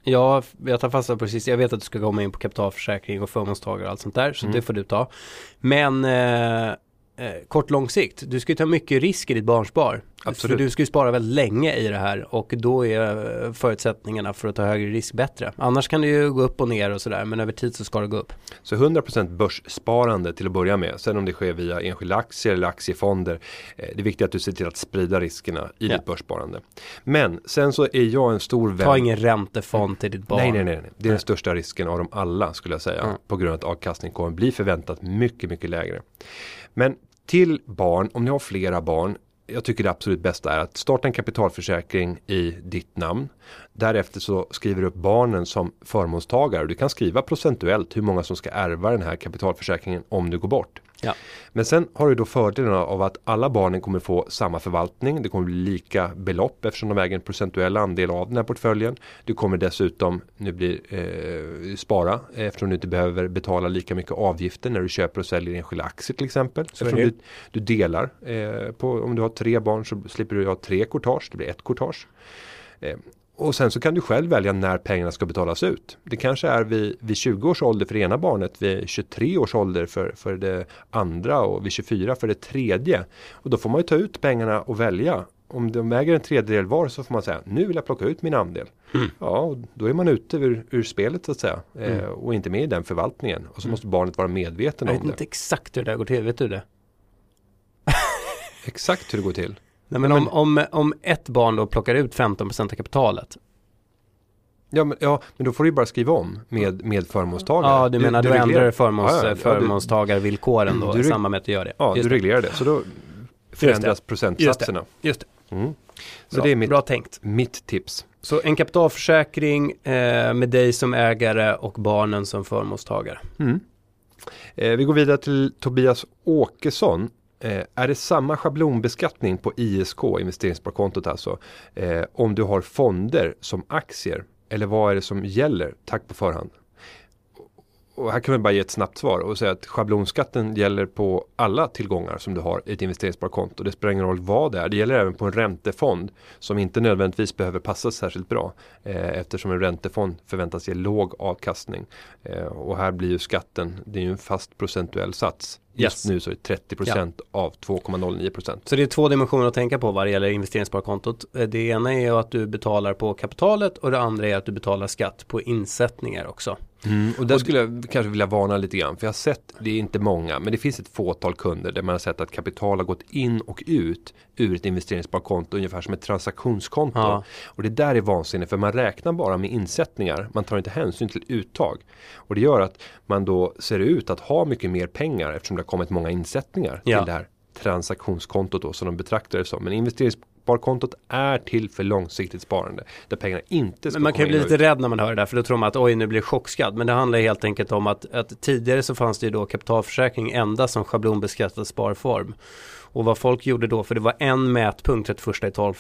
Ja, jag tar fasta på precis, jag vet att du ska komma in på kapitalförsäkring och förmånstagare och allt sånt där, så Mm. det får du ta. Men eh, eh, kort lång sikt, du ska ju ta mycket risk i ditt barnspar. Absolut. För du ska ju spara väldigt länge i det här och då är förutsättningarna för att ta högre risk bättre. Annars kan det ju gå upp och ner och sådär, men över tid så ska det gå upp. Så 100% börssparande till att börja med. Sen om det sker via enskilda aktier eller aktiefonder. Eh, det är viktigt att du ser till att sprida riskerna i Ja. ditt börssparande. Men sen så är jag en stor vän. Ta ingen räntefond till ditt barn. Nej, nej, nej, nej. Det är den största risken av dem alla skulle jag säga. Mm. På grund av att avkastningen kommer bli förväntat mycket, mycket lägre. Men till barn, om ni har flera barn, jag tycker det absolut bästa är att starta en kapitalförsäkring i ditt namn. Därefter så skriver du upp barnen som förmånstagare. Du kan skriva procentuellt hur många som ska ärva den här kapitalförsäkringen om du går bort. Ja. Men sen har du då fördelen av att alla barnen kommer få samma förvaltning. Det kommer bli lika belopp eftersom de äger en procentuell andel av den här portföljen. Du kommer dessutom nu blir, eh, spara eftersom du inte behöver betala lika mycket avgifter när du köper och säljer enskilda aktier till exempel. Så eftersom du, du delar. Eh, på, om du har tre barn så slipper du ha tre courtage. Det blir ett courtage. Eh, och sen så kan du själv välja när pengarna ska betalas ut. Det kanske är vid, vid 20 års ålder för det ena barnet, vid 23 års ålder för, för det andra och vid 24 för det tredje. Och då får man ju ta ut pengarna och välja. Om de äger en tredjedel var så får man säga nu vill jag plocka ut min andel. Mm. Ja, då är man ute ur, ur spelet så att säga. Eh, Mm. och inte med i den förvaltningen. Och så måste barnet vara medveten Jag om vet det. inte exakt hur det där går till, vet du det? Exakt hur det går till. Nej, men, om, om, om ett barn då plockar ut 15% av kapitalet. Ja men, ja, men då får du ju bara skriva om med, med förmånstagare. Ja, du menar du, reglerar- ändrar förmåns, Ja, ja, ja, du- förmånstagarvillkoren då Du i samband med att du gör det. Ja, Just du det. reglerar det. Så då förändras procentsatserna. Just det. Mm. Så Bra, det är mitt, bra tänkt. mitt tips. Så en kapitalförsäkring eh, med dig som ägare och barnen som förmånstagare. Mm. Eh, vi går vidare till Tobias Åkesson. Eh, är det samma schablonbeskattning på ISK, investeringssparkontot alltså, eh, om du har fonder som aktier? Eller vad är det som gäller? Tack på förhand. Och här kan vi bara ge ett snabbt svar och säga att schablonskatten gäller på alla tillgångar som du har i ett investeringssparkonto. Det spelar ingen roll vad det är. Det gäller även på en räntefond som inte nödvändigtvis behöver passa särskilt bra eh, eftersom en räntefond förväntas ge låg avkastning. Eh, och här blir ju skatten, det är ju en fast procentuell sats. Just Yes. nu så är det 30% av 2,09%. Så det är två dimensioner att tänka på vad det gäller investeringssparkontot. Eh, Det ena är att du betalar på kapitalet och det andra är att du betalar skatt på insättningar också. Mm, och där skulle jag kanske vilja varna lite grann. För jag har sett, det är inte många, men det finns ett fåtal kunder där man har sett att kapital har gått in och ut ur ett investeringssparkonto ungefär som ett transaktionskonto. Ja. Och det där är vansinnigt för man räknar bara med insättningar. Man tar inte hänsyn till uttag. Och det gör att man då ser ut att ha mycket mer pengar eftersom det har kommit många insättningar Ja. till det här transaktionskontot då som de betraktar det som. Men investeringssparkontot är till för långsiktigt sparande där pengarna inte ska Men man kan ju bli lite rädd när man hör det där för då tror man att oj nu blir chockskatt. Men det handlar helt enkelt om att, att tidigare så fanns det ju då kapitalförsäkring endast som schablonbeskattad sparform. Och vad folk gjorde då, för det var en mätpunkt 31 i 12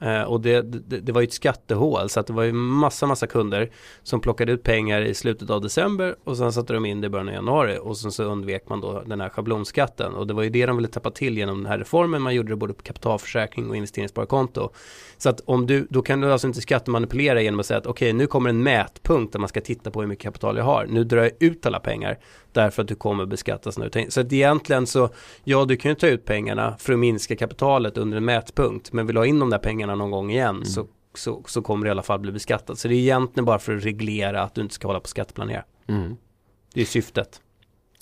eh, och det, det, det var ju ett skattehål så att det var ju massa massa kunder som plockade ut pengar i slutet av december och sen satte de in det i början av januari och sen så undvek man då den här schablonskatten och det var ju det de ville täppa till genom den här reformen. Man gjorde det både på kapitalförsäkring och investeringssparkonto. Så att om du, då kan du alltså inte skattemanipulera genom att säga att okej nu kommer en mätpunkt där man ska titta på hur mycket kapital jag har. Nu drar jag ut alla pengar därför att du kommer beskattas nu. Så att egentligen så, ja du kan ju ta ut pengarna för att minska kapitalet under en mätpunkt. Men vill du ha in de där pengarna någon gång igen så, så, så kommer det i alla fall bli beskattat. Så det är egentligen bara för att reglera att du inte ska hålla på att skatteplanera. Mm. Det är syftet.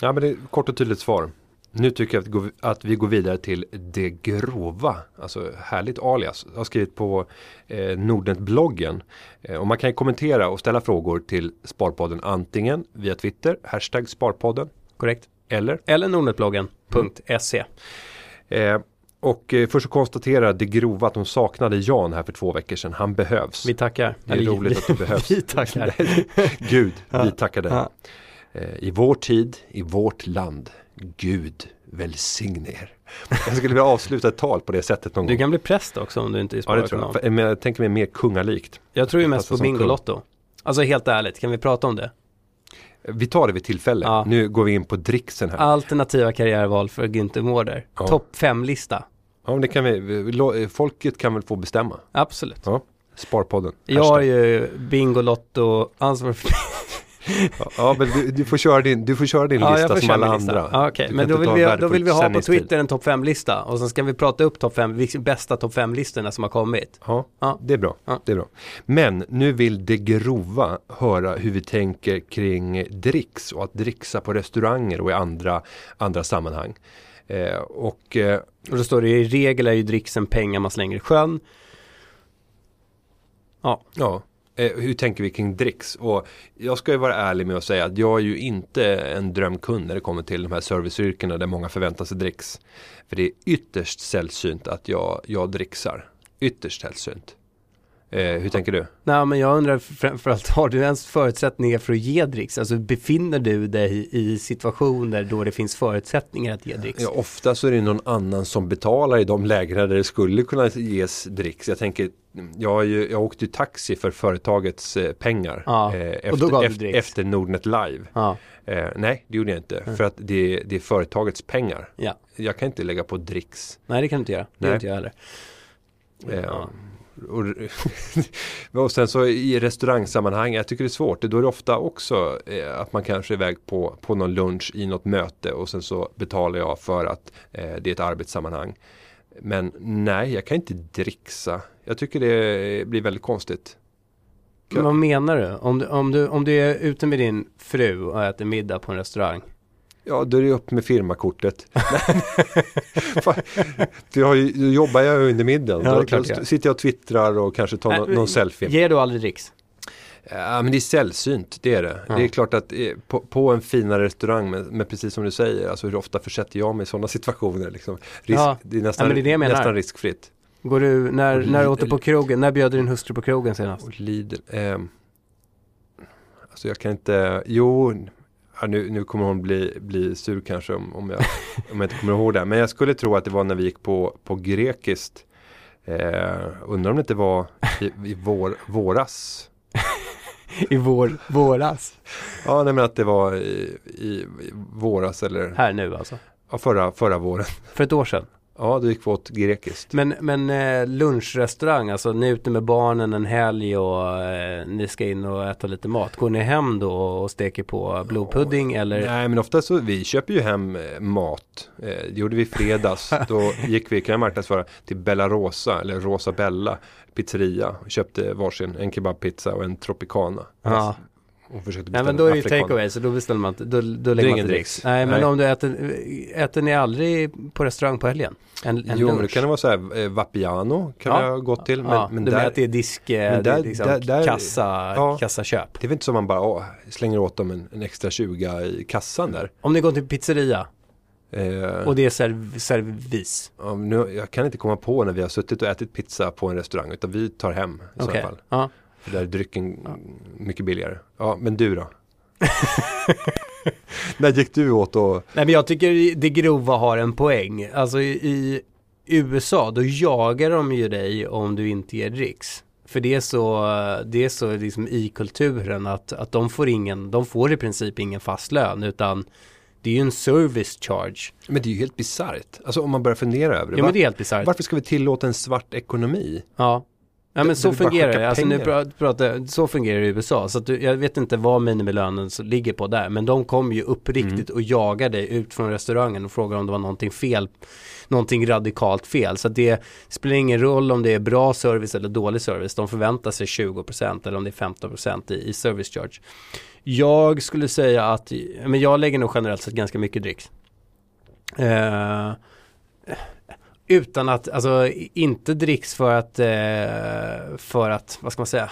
Ja men det är kort och tydligt svar. Nu tycker jag att, vi går vidare till det grova. Alltså härligt alias. Jag har skrivit på eh, Nordnet-bloggen. Eh, och man kan kommentera och ställa frågor till Sparpodden antingen via Twitter, hashtag Sparpodden. Korrekt. Eller Eller nordnetbloggen.se. eh, och eh, först så konstatera det grova att de saknade Jan här för två veckor sedan. Han behövs. Vi tackar. Det är Eller, roligt att du behövs. Vi tackar. Gud, vi tackar dig. Ja. Eh, I vår tid, i vårt land. Gud välsigne er. Jag skulle vilja avsluta ett tal på det sättet någon Du gång. kan bli präst också om du inte är Ja tror jag. men jag tänker mig mer kungalikt. Jag tror ju mest Passar på. Bingolotto. Alltså helt ärligt, kan vi prata om det? Vi tar det vid tillfälle. Ja. Nu går vi in på dricksen här. Alternativa karriärval för Günther Mårder. Ja. Topp 5-lista. Ja, men det kan vi, folket kan väl få bestämma. Absolut. Ja. Sparpodden. Jag har ju Bingolotto ansvar för... Ja, men du, du får köra din, du får köra din Ja, lista som alla andra. Ja, Du men då vill, vi, då vill vi ha på. Twitter en topp 5-lista och sen ska vi prata upp topp 5, vilka bästa topp 5-listorna som har kommit. Ja, Ja. det är bra. Ja. Det är bra. Men nu vill det grova höra hur vi tänker kring dricks och att dricksa på restauranger och i andra, andra sammanhang. Eh, och eh, Och då står det i regel är ju dricksen pengar man slänger i sjön. Ja, ja, eh, hur tänker vi kring dricks? Och jag ska ju vara ärlig med att säga att jag är ju inte en drömkund när det kommer till de här serviceyrkena där många förväntar sig dricks. För det är ytterst sällsynt att jag, jag dricksar. Ytterst sällsynt. Eh, hur tänker du? Nej men jag undrar framförallt, har du ens förutsättningar för att ge dricks? Alltså befinner du dig i situationer då det finns förutsättningar att ge dricks? Ja, ofta så är det någon annan som betalar i de lägena där det skulle kunna ges dricks. Jag tänker, jag, ju, jag åkte taxi för företagets eh, pengar. Ja, eh, efter, efter, efter Nordnet Live. Ja, Eh, nej, det gjorde jag inte. För att det, det är företagets pengar. ja. Jag kan inte lägga på dricks. Nej det kan du inte göra. Det Nej. inte jag heller. Eh, Ja och, och sen så i restaurangsammanhang, jag tycker det är svårt. Då är det ofta också eh, att man kanske är iväg på, på någon lunch i något möte och sen så betalar jag för att eh, det är ett arbetssammanhang. Men nej, jag kan inte dricksa. Jag tycker det blir väldigt konstigt. Men vad menar du? Om, du? om du? om du är ute med din fru och äter middag på en restaurang. Ja, då är det upp med firmakortet. Jag har ju, då jobbar jag under middagen. Ja, då, klart då sitter jag och twittrar och kanske tar någon, Nej, någon selfie. Ger du aldrig dricks? Ja, men det är sällsynt, det är det. Ja. Det är klart att eh, på, på en finare restaurang, men, men precis som du säger, alltså hur ofta försätter jag mig i sådana situationer? Liksom. Risk, Ja. Det är nästan, Ja, men det är nästan riskfritt. Går du, när, när du åt på krogen, när bjöd du din hustru på krogen senast? Och Lidl, ehm, alltså jag kan inte, jo, nu, nu kommer hon bli, bli sur kanske om, om, jag, om jag inte kommer ihåg det. Men jag skulle tro att det var när vi gick på, på grekiskt. Eh, undrar om det inte var i, i vår, våras. I vår, våras. Ja, nej men att det var i, i, i våras eller Här nu alltså. ja, förra, förra våren. För ett år sedan. Ja, då gick åt grekiskt. Men, men eh, lunchrestaurang, alltså ni är ute med barnen en helg och eh, ni ska in och äta lite mat. Går ni hem då och steker på blodpudding eller? Nej men ofta så, vi köper ju hem eh, mat. Det gjorde vi fredags. Då gick vi, kan jag marknadsföra, till Bella Rosa eller Rosa Bella pizzeria. Och köpte varsin, en kebabpizza och en Tropicana. Ja. Och försökte Nej beställa men då är det take away så då beställer man inte, då, då lägger man inte dricks. Nej men Nej. om du äter, äter ni aldrig på restaurang på helgen? En, en Jo men det kan det vara så här, eh, Vapiano kan Ja. vi ha gått till. Men, ja, men du menar att det är disk, eh, men är där- liksom där- där- kassa, ja. kassaköp. det är väl inte som man bara åh, slänger åt dem en, en extra 20 i kassan där. Om ni går till pizzeria Eh, och det är serv, servis. ja, nu, jag kan inte komma på när vi har suttit och ätit pizza på en restaurang utan vi tar hem i Okej. så fall. Ja. För där är drycken mycket billigare. Ja, men du då? När gick du åt och... Nej men jag tycker det grova har en poäng. Alltså i, USA då jagar de ju dig om du inte ger dricks. För det är så, det är så liksom i kulturen att, att de får ingen, de får i princip ingen fast lön utan det är ju en service charge. Men det är ju helt bisarrt. Alltså om man börjar fundera över det. Ja men det är helt bisarrt. Varför ska vi tillåta en svart ekonomi? Ja. Ja men så fungerar det. Alltså nu pratar, så fungerar det i USA. Så du, jag vet inte vad minimilönen ligger på där. Men de kommer ju uppriktigt Mm. och jagar dig ut från restaurangen och frågar om det var någonting fel. Någonting radikalt fel. Så det spelar ingen roll om det är bra service eller dålig service. De förväntar sig 20% eller om det är 15% i, i service charge. Jag skulle säga att, men jag lägger nog generellt sett ganska mycket dricks. Eh, utan att, alltså inte dricks för att, eh, för att, vad ska man säga?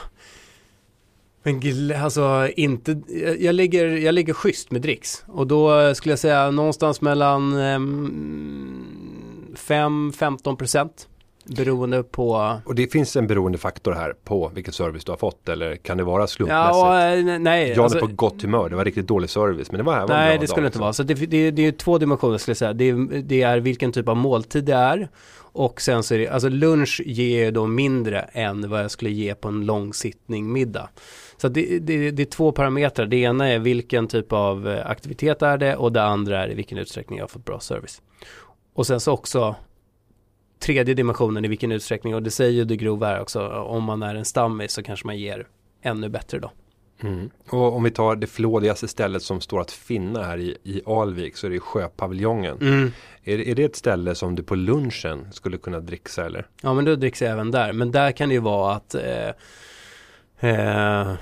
Men alltså inte, jag, ligger jag ligger schysst med dricks. Och då skulle jag säga någonstans mellan ehm, 5-15 procent. Beroende på Och det finns en beroendefaktor här på vilken service du har fått eller kan det vara slumpmässigt? Ja, eh, nej. jag alltså- är på gott humör, det var riktigt dålig service men det var här var Nej, det skulle dag, inte liksom. vara. Så det, det, det är två dimensioner skulle jag säga. Det är, det är vilken typ av måltid det är. Och sen så är det, alltså lunch ger ju då mindre än vad jag skulle ge på en långsittning middag. Så det, det, det är två parametrar. Det ena är vilken typ av eh, aktivitet är det och det andra är i vilken utsträckning jag har fått bra service. Och sen så också tredje dimensionen i vilken utsträckning, och det säger ju det grova här också, om man är en stammis så kanske man ger ännu bättre då. Mm. Och om vi tar det flådigaste stället som står att finna här i, i Alvik så är det Sjöpaviljongen. Mm. Är, är det ett ställe som du på lunchen skulle kunna dricksa eller? Ja men då dricks jag även där. Men där kan det ju vara att eh, eh,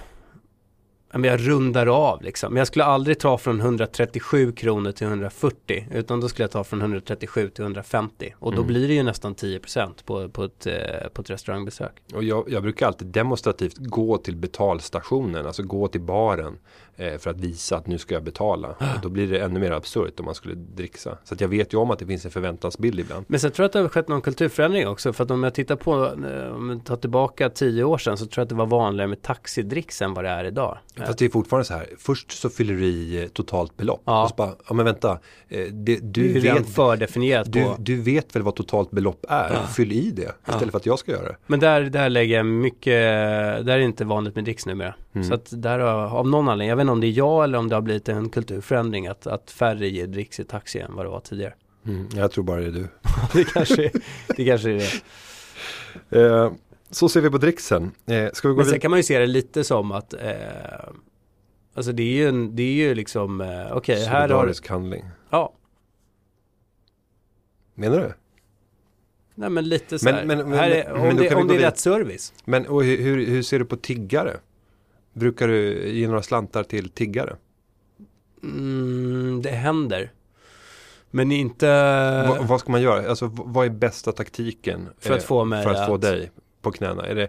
men jag rundar av liksom. Men jag skulle aldrig ta från 137 kronor till 140. Utan då skulle jag ta från 137 till 150. Och då Mm. blir det ju nästan 10% på, på, ett, eh, på ett restaurangbesök. Och jag, jag brukar alltid demonstrativt gå till betalstationen, alltså gå till baren för att visa att nu ska jag betala. Och då blir det ännu mer absurt om man skulle dricksa. Så jag vet ju om att det finns en förväntansbild ibland. Men sen tror jag att det har skett någon kulturförändring också. För att om jag tittar på, eh, om jag tar tillbaka 10 år sedan så tror jag att det var vanligare med taxidricks än vad det är idag. Fast det är fortfarande så här, först så fyller du i eh, totalt belopp. Ja. Och så bara, ja men vänta, eh, det, det du, redan vet, fördefinierat du, på. du vet väl vad totalt belopp är? Fyll i det istället för att jag ska göra det. Men där, där lägger jag mycket, där är det inte vanligt med dricks numera. Mm. Så att där av någon anledning, jag vet inte om det är jag eller om det har blivit en kulturförändring att, att färre ger dricks i taxi än vad det var tidigare. Mm, jag tror bara det är du. det kanske, det kanske är det. Eh, så ser vi på dricksen. Eh, ska vi gå Men sen kan man ju se det lite som att, eh, alltså det är ju, en, det är ju liksom, eh, okej här har, handling. ja, Menar du? nej men lite så Men- här. men- men- här är, om det, om det är rätt service. Men och hur, hur, hur ser du på tiggare? Brukar du ge några slantar till tiggare? Mm, det händer. Men inte Va, vad ska man göra? Alltså vad är bästa taktiken? för att eh, få mig för att få att- dig på knäna? Är det,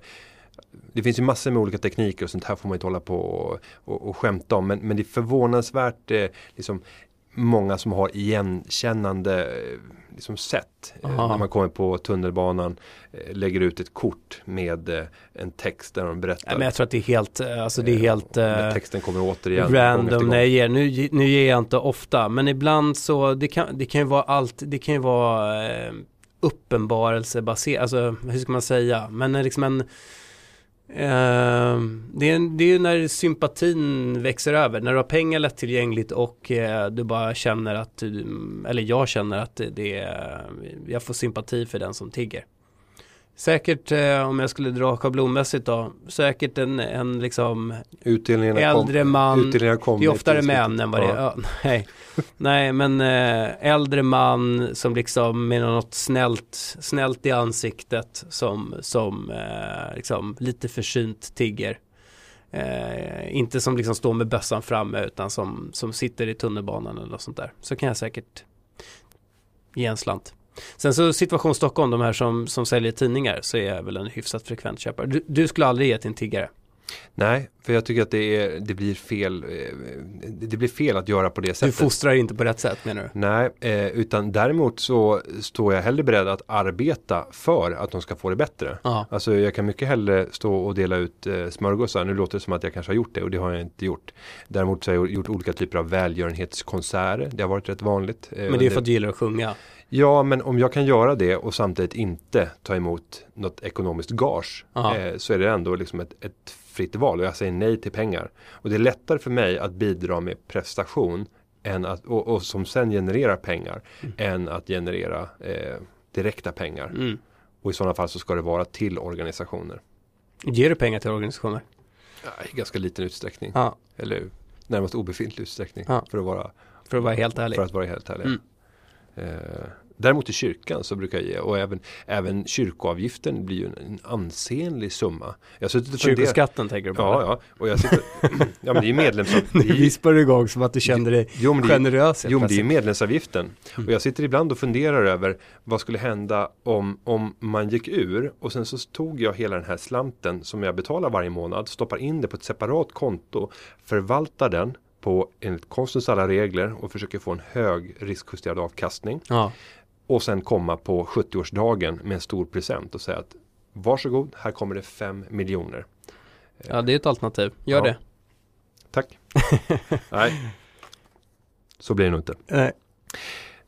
det finns ju massor med olika tekniker och sånt här får man inte hålla på och, och, och skämta om. Men, men det är förvånansvärt eh, liksom, många som har igenkännande eh, liksom sätt. Eh, Aha. när man kommer på tunnelbanan, eh, lägger ut ett kort med en text där de berättar. Men jag tror att det är helt, alltså det är helt texten kommer återigen. random. Nej, nu, nu ger jag inte ofta, men ibland så, det kan, det kan ju vara allt, det kan ju vara uppenbarelsebaserat, alltså hur ska man säga, men liksom en Ehm, det, är, det är ju när sympatin växer över, när du har pengar lättillgängligt och eh, du bara känner att eller jag känner att det, det är, jag får sympati för den som tigger. Säkert eh, om jag skulle dra schablonmässigt då, säkert en, en liksom Utdelningarna äldre kom, man, utdelningarna kom det är oftare män än vad det är, Ja. nej. nej men eh, äldre man som liksom med något snällt, snällt i ansiktet som, som eh, liksom lite försynt tigger. Inte som liksom står med bössan framme utan som, som sitter i tunnelbanan eller något sånt där. Så kan jag säkert ge en slant. Sen så situation Stockholm, de här som, som säljer tidningar så är jag väl en hyfsat frekvent köpare. Du, du skulle aldrig ge till en tiggare. Nej, för jag tycker att det, är, det blir fel. eh, Det blir fel att göra på det Du sättet. fostrar inte på rätt sätt menar du? Nej, eh, utan däremot så står jag hellre beredd att arbeta för att de ska få det bättre. Ja. Alltså jag kan mycket hellre stå och dela ut eh, smörgåsar. Nu låter det som att jag kanske har gjort det och det har jag inte gjort. Däremot så har jag gjort olika typer av välgörenhetskonserter. Det har varit rätt vanligt. Men det är för att du gillar att sjunga. Ja, men om jag kan göra det och samtidigt inte ta emot något ekonomiskt gage eh, så är det ändå liksom ett, ett fritt val och jag säger nej till pengar. Och det är lättare för mig att bidra med prestation än att, och, och som sen genererar pengar än att generera eh, direkta pengar. Mm. Och i sådana fall så ska det vara till organisationer. Ger du pengar till organisationer? Ja, I ganska liten utsträckning. Ja, Eller närmast obefintlig utsträckning. Ja. För, att vara, för att vara helt ärlig. för att vara helt ärlig. Mm. Eh, däremot i kyrkan så brukar jag ge och även, även kyrkoavgiften blir ju en, en ansenlig summa. Jag. Kyrkoskatten tänker du på? Ja, ja. Och jag sitter, ja men det är ju medlemsavgift. Det är Nu vispar du igång som att du kände dig Jo men generös. jo, men det är ju medlemsavgiften. Och jag sitter ibland och funderar över vad skulle hända om, om man gick ur och sen så tog jag hela den här slanten som jag betalar varje månad, stoppar in det på ett separat konto, förvaltar den på enligt konstens alla regler och försöker få en hög riskjusterad avkastning. Ja, Och sen komma på 70-årsdagen med en stor present och säga att varsågod, här kommer det 5 miljoner. ja, det är ett alternativ. Gör Ja. det. Tack. Nej, så blir det nog inte. Nej.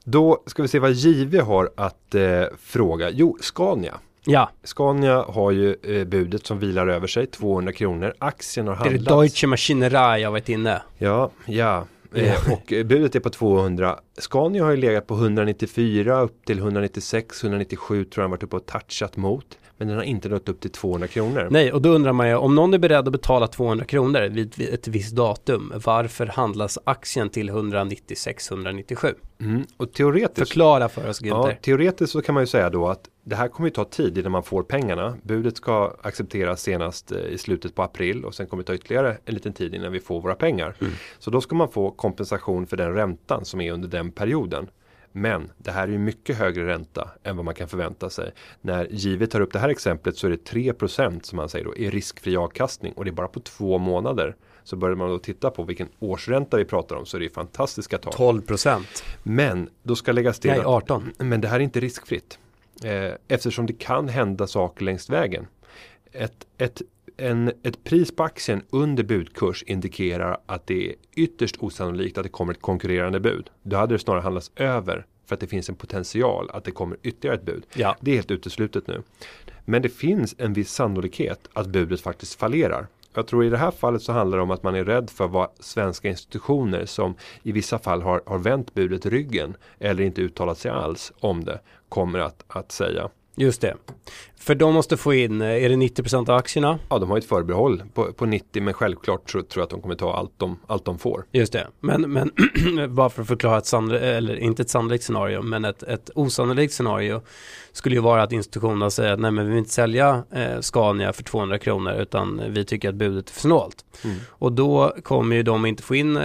Då ska vi se vad JV har att eh, fråga. Jo, Scania. Ja, Scania har ju eh, budet som vilar över sig, 200 kronor. Aktien har det är det handlats. Deutsche Maschinenei jag varit inne. Ja, ja. Eh, och eh, budet är på 200. Scania har ju legat på 194 upp till 196, 197 tror jag han varit uppe och touchat mot. Men den har inte nått upp till 200 kronor. Nej, och då undrar man ju om någon är beredd att betala 200 kronor vid ett visst datum, varför handlas aktien till 196-197? Mm. Och teoretiskt Förklara för oss Ja, Günther. teoretiskt så kan man ju säga då att det här kommer ju ta tid innan man får pengarna. Budet ska accepteras senast eh, i slutet på april och sen kommer det ta ytterligare en liten tid innan vi får våra pengar. Mm. Så då ska man få kompensation för den räntan som är under den perioden. Men det här är ju mycket högre ränta än vad man kan förvänta sig. När givet tar upp det här exemplet så är det 3% som man säger då är riskfri avkastning och det är bara på två månader. Så börjar man då titta på vilken årsränta vi pratar om så är det fantastiska tal. 12 procent. Men då ska läggas till Nej, att 18. men det här är inte riskfritt. Eh, eftersom det kan hända saker längs vägen. Ett, ett, en, ett pris på aktien under budkurs indikerar att det är ytterst osannolikt att det kommer ett konkurrerande bud. Då hade det snarare handlats över för att det finns en potential att det kommer ytterligare ett bud. Ja. Det är helt uteslutet nu. Men det finns en viss sannolikhet att budet faktiskt fallerar. Jag tror i det här fallet så handlar det om att man är rädd för vad svenska institutioner som i vissa fall har, har vänt budet ryggen eller inte uttalat sig alls om det kommer att, att säga. Just det. För de måste få in, eh, är det 90 procent av aktierna? Ja, de har ett förbehåll på, på 90 men självklart tror, tror jag att de kommer ta allt de, allt de får. Just det, men, men bara för att förklara ett sannolikt, eller inte ett sannolikt scenario, men ett, ett osannolikt scenario skulle ju vara att institutionerna säger att nej men vi vill inte sälja eh, Scania för 200 kronor utan vi tycker att budet är för snålt. Mm. Och då kommer ju de inte få in eh,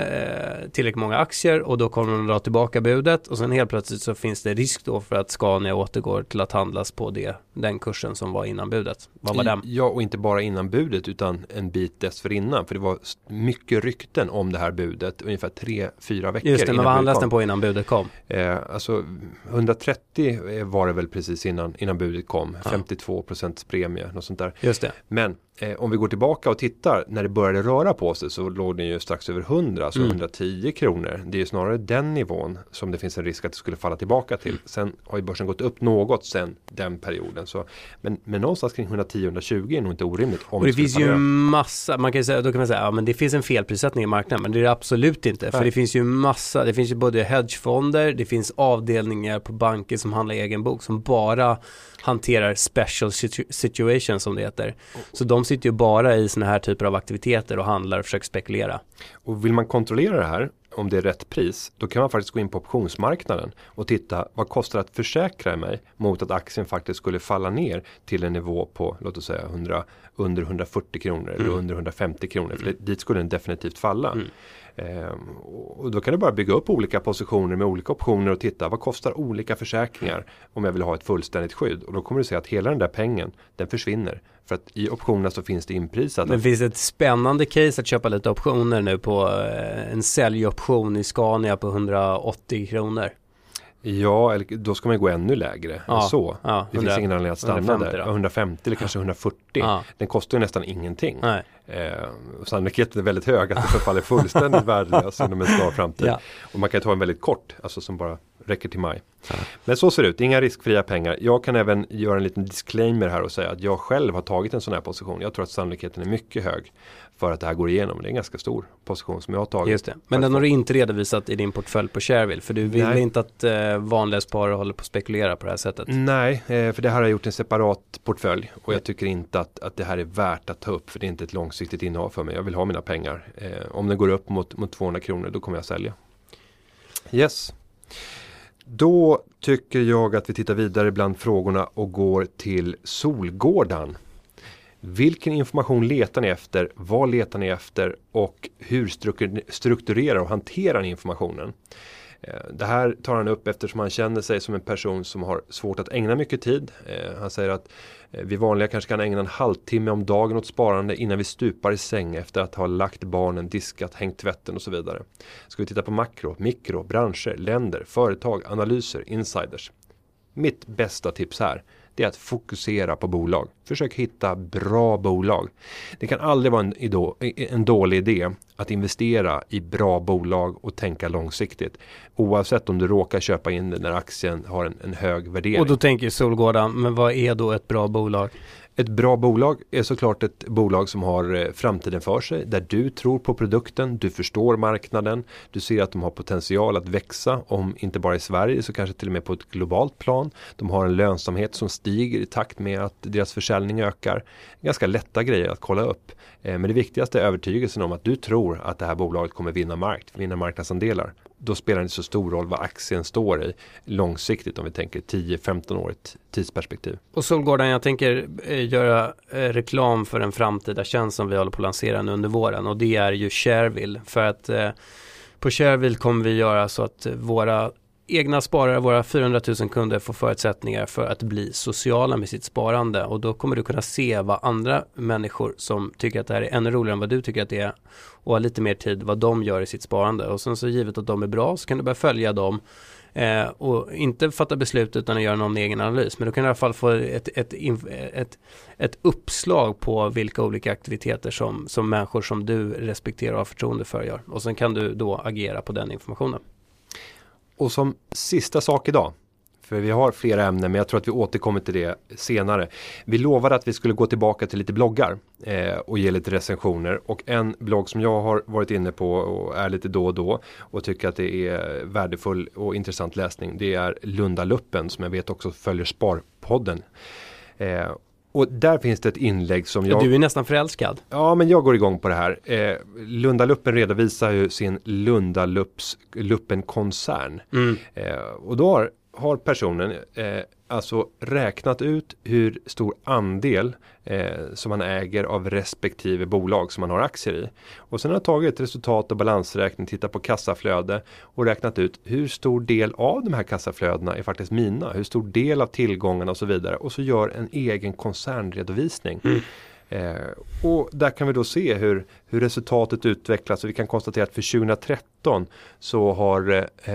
tillräckligt många aktier och då kommer de dra tillbaka budet och sen helt plötsligt så finns det risk då för att Scania återgår till att handlas på det, den kursen börsen som var innan budet. Vad var den? Ja, och inte bara innan budet utan en bit dessförinnan. För det var mycket rykten om det här budet ungefär tre, fyra veckor Just det, men vad handlas kom. den på innan budet kom? Eh, alltså 130 var det väl precis innan, innan budet kom. Ja. 52 premie, något sånt där. Just det. Men eh, om vi går tillbaka och tittar när det började röra på sig så låg den ju strax över 100, alltså Mm. 110 kronor. Det är ju snarare den nivån som det finns en risk att det skulle falla tillbaka till. Sen har ju börsen gått upp något sen den perioden. Så, men, men någonstans kring 110-120 är nog inte orimligt. Om Och det finns ju fallera. massa, man kan säga, då kan man säga, ja men det finns en felprissättning i marknaden, men det är det absolut inte. För Nej. det finns ju massa, det finns ju både hedgefonder, det finns avdelningar på banker som handlar egen bok som bara hanterar special situ- situations som det heter. Så de sitter ju bara i sådana här typer av aktiviteter och handlar och försöker spekulera. Och vill man kontrollera det här, om det är rätt pris, då kan man faktiskt gå in på optionsmarknaden och titta vad kostar det att försäkra mig mot att aktien faktiskt skulle falla ner till en nivå på, låt oss säga 100, under 140 kronor eller Mm. under 150 kronor. För det, dit skulle den definitivt falla. Mm. Ehm, och då kan du bara bygga upp olika positioner med olika optioner och titta vad kostar olika försäkringar om jag vill ha ett fullständigt skydd. Och då kommer du se att hela den där pengen, den försvinner. För att i optionerna så finns det inprisat. Men finns det ett spännande case att köpa lite optioner nu på eh, en säljoption i Scania på 180 kronor? Ja, eller då ska man gå ännu lägre Ja, än så. ja, det 100 finns ingen anledning att stanna 150 där. då. Ja, 150 eller kanske 140. Ja. Den kostar ju nästan ingenting. Nej. Eh, sannolikheten är väldigt hög att den förfaller fullständigt värdelös inom en snar framtid. Och man kan ta en väldigt kort, alltså som bara räcker till maj. Men så ser det ut, inga riskfria pengar. Jag kan även göra en liten disclaimer här och säga att jag själv har tagit en sån här position. Jag tror att sannolikheten är mycket hög för att det här går igenom. Det är en ganska stor position som jag har tagit. Just det. Men den har du inte redovisat i din portfölj på Shareville. För du vill Nej. inte att eh, vanliga sparare håller på att spekulera på det här sättet. Nej, eh, för det här har jag gjort en separat portfölj och jag tycker inte att, att det här är värt att ta upp för det är inte ett långsiktigt innehav för mig. Jag vill ha mina pengar. Eh, om den går upp mot, mot 200 kronor då kommer jag sälja. Yes. Då tycker jag att vi tittar vidare bland frågorna och går till Solgårdan. Vilken information letar ni efter? Vad letar ni efter? Och hur strukturerar och hanterar ni informationen? Eh, det här tar han upp eftersom han känner sig som en person som har svårt att ägna mycket tid. Eh, han säger att eh, vi vanliga kanske kan ägna en halvtimme om dagen åt sparande innan vi stupar i säng efter att ha lagt barnen, diskat, hängt tvätten och så vidare. Ska vi titta på makro, mikro, branscher, länder, företag, analyser, insiders. Mitt bästa tips här det är att fokusera på bolag. Försök hitta bra bolag. Det kan aldrig vara en, en dålig idé att investera i bra bolag och tänka långsiktigt. Oavsett om du råkar köpa in den när aktien har en, en hög värdering. Och då tänker Solgården, men vad är då ett bra bolag? Ett bra bolag är såklart ett bolag som har eh, framtiden för sig. Där du tror på produkten, du förstår marknaden. Du ser att de har potential att växa. Om inte bara i Sverige så kanske till och med på ett globalt plan. De har en lönsamhet som stiger i takt med att deras försäljning ökar. Ganska lätta grejer att kolla upp. Eh, men det viktigaste är övertygelsen om att du tror att det här bolaget kommer vinna markt, vinna marknadsandelar. Då spelar det inte så stor roll vad aktien står i långsiktigt om vi tänker 10-15 år tidsperspektiv. Och Solgården, jag tänker eh, göra eh, reklam för en framtida tjänst som vi håller på att lansera nu under våren och det är ju Shareville. För att eh, på Shareville kommer vi göra så att våra egna sparare, våra 400 000 kunder får förutsättningar för att bli sociala med sitt sparande. Och då kommer du kunna se vad andra människor som tycker att det här är ännu roligare än vad du tycker att det är och har lite mer tid vad de gör i sitt sparande. Och sen så givet att de är bra så kan du börja följa dem eh, och inte fatta beslut utan att göra någon egen analys. Men du kan i alla fall få ett, ett, ett, ett uppslag på vilka olika aktiviteter som, som människor som du respekterar och har förtroende för gör. Och sen kan du då agera på den informationen. Och som sista sak idag. För vi har flera ämnen men jag tror att vi återkommer till det senare. Vi lovade att vi skulle gå tillbaka till lite bloggar eh, och ge lite recensioner. Och en blogg som jag har varit inne på och är lite då och då och tycker att det är värdefull och intressant läsning. Det är Lundaluppen som jag vet också följer Sparpodden. Eh, och där finns det ett inlägg som jag... Du är nästan förälskad. Ja, men jag går igång på det här. Eh, Lundaluppen redovisar ju sin Lundaluppen-koncern. Mm. Eh, och då har, har personen eh, alltså räknat ut hur stor andel eh, som man äger av respektive bolag som man har aktier i. Och sen har jag tagit resultat och balansräkning, tittat på kassaflöde och räknat ut hur stor del av de här kassaflödena är faktiskt mina. Hur stor del av tillgångarna och så vidare. Och så gör en egen koncernredovisning. Mm. Eh, och där kan vi då se hur, hur resultatet utvecklas och vi kan konstatera att för 2013 så har eh,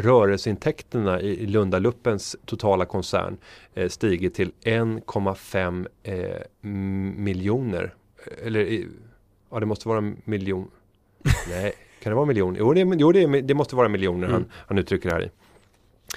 rörelseintäkterna i, Lundaluppens totala koncern eh, stigit till 1,5 eh, miljoner. Eller ja det måste vara en miljon. Nej, kan det vara miljon? Jo, det, jo det, det måste vara miljoner mm. han, han uttrycker det här i.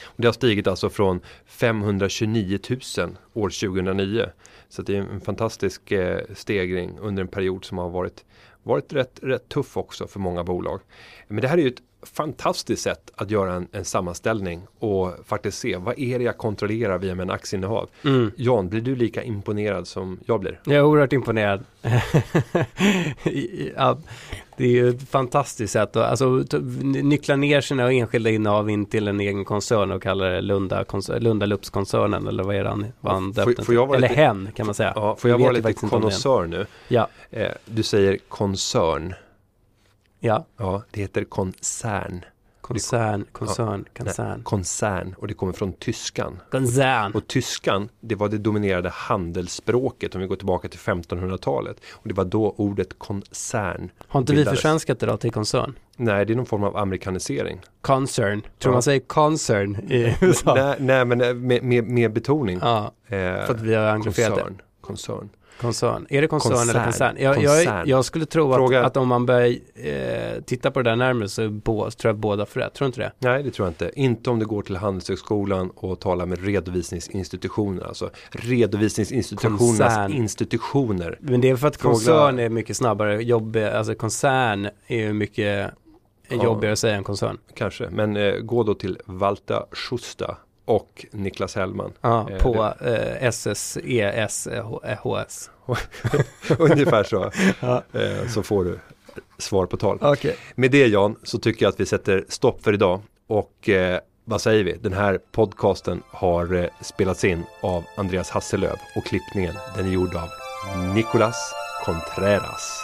Och det har stigit alltså från 529 000 år 2009 så det är en fantastisk eh, stegring under en period som har varit, varit rätt, rätt tuff också för många bolag. Men det här är ju ett fantastiskt sätt att göra en, en sammanställning och faktiskt se vad är det jag kontrollerar via min aktieinnehav. Mm. Jan, blir du lika imponerad som jag blir? Jag är oerhört imponerad. ja, det är ju ett fantastiskt sätt att alltså, nyckla ner sina enskilda innehav in till en egen koncern och kalla det Lunda, Lunda Lups-koncernen eller vad är han, vad han döpt Eller lite, hen kan man säga. Ja, får jag, jag vara lite konnässör nu? Ja. Eh, du säger koncern. Ja. Ja, det heter koncern. Koncern, koncern, ja, koncern. koncern och det kommer från tyskan. Koncern. Och tyskan, det var det dominerade handelsspråket om vi går tillbaka till 1500-talet. Och det var då ordet koncern Har inte bildades. vi försvenskat det då till koncern? Nej, det är någon form av amerikanisering. Concern, tror ja. man säger concern i USA? Nej, nej men med, med, med betoning. Ja, eh, för att vi har angloferat det. Koncern. Koncern. Är det koncern, koncern. eller koncern? Jag, jag, jag skulle tro att, att, om man börjar eh, titta på det där närmare så bo, tror jag båda får rätt. Tror du inte det? Nej, det tror jag inte. Inte om du går till Handelshögskolan och talar med redovisningsinstitutioner. Alltså redovisningsinstitutionernas institutioner. Men det är för att Fråga... koncern är mycket snabbare. Jobb, alltså koncern är ju mycket ja, jobbigare att säga än koncern. Kanske, men eh, gå då till Valta Schusta och Niklas Hellman. Ja, eh, på eh, SSES HS. Ungefär så. ja. eh, så får du svar på tal. Okay. Med det Jan så tycker jag att vi sätter stopp för idag. Och eh, vad säger vi? Den här podcasten har eh, spelats in av Andreas Hasselöv och klippningen den är gjord av Nicolas Contreras.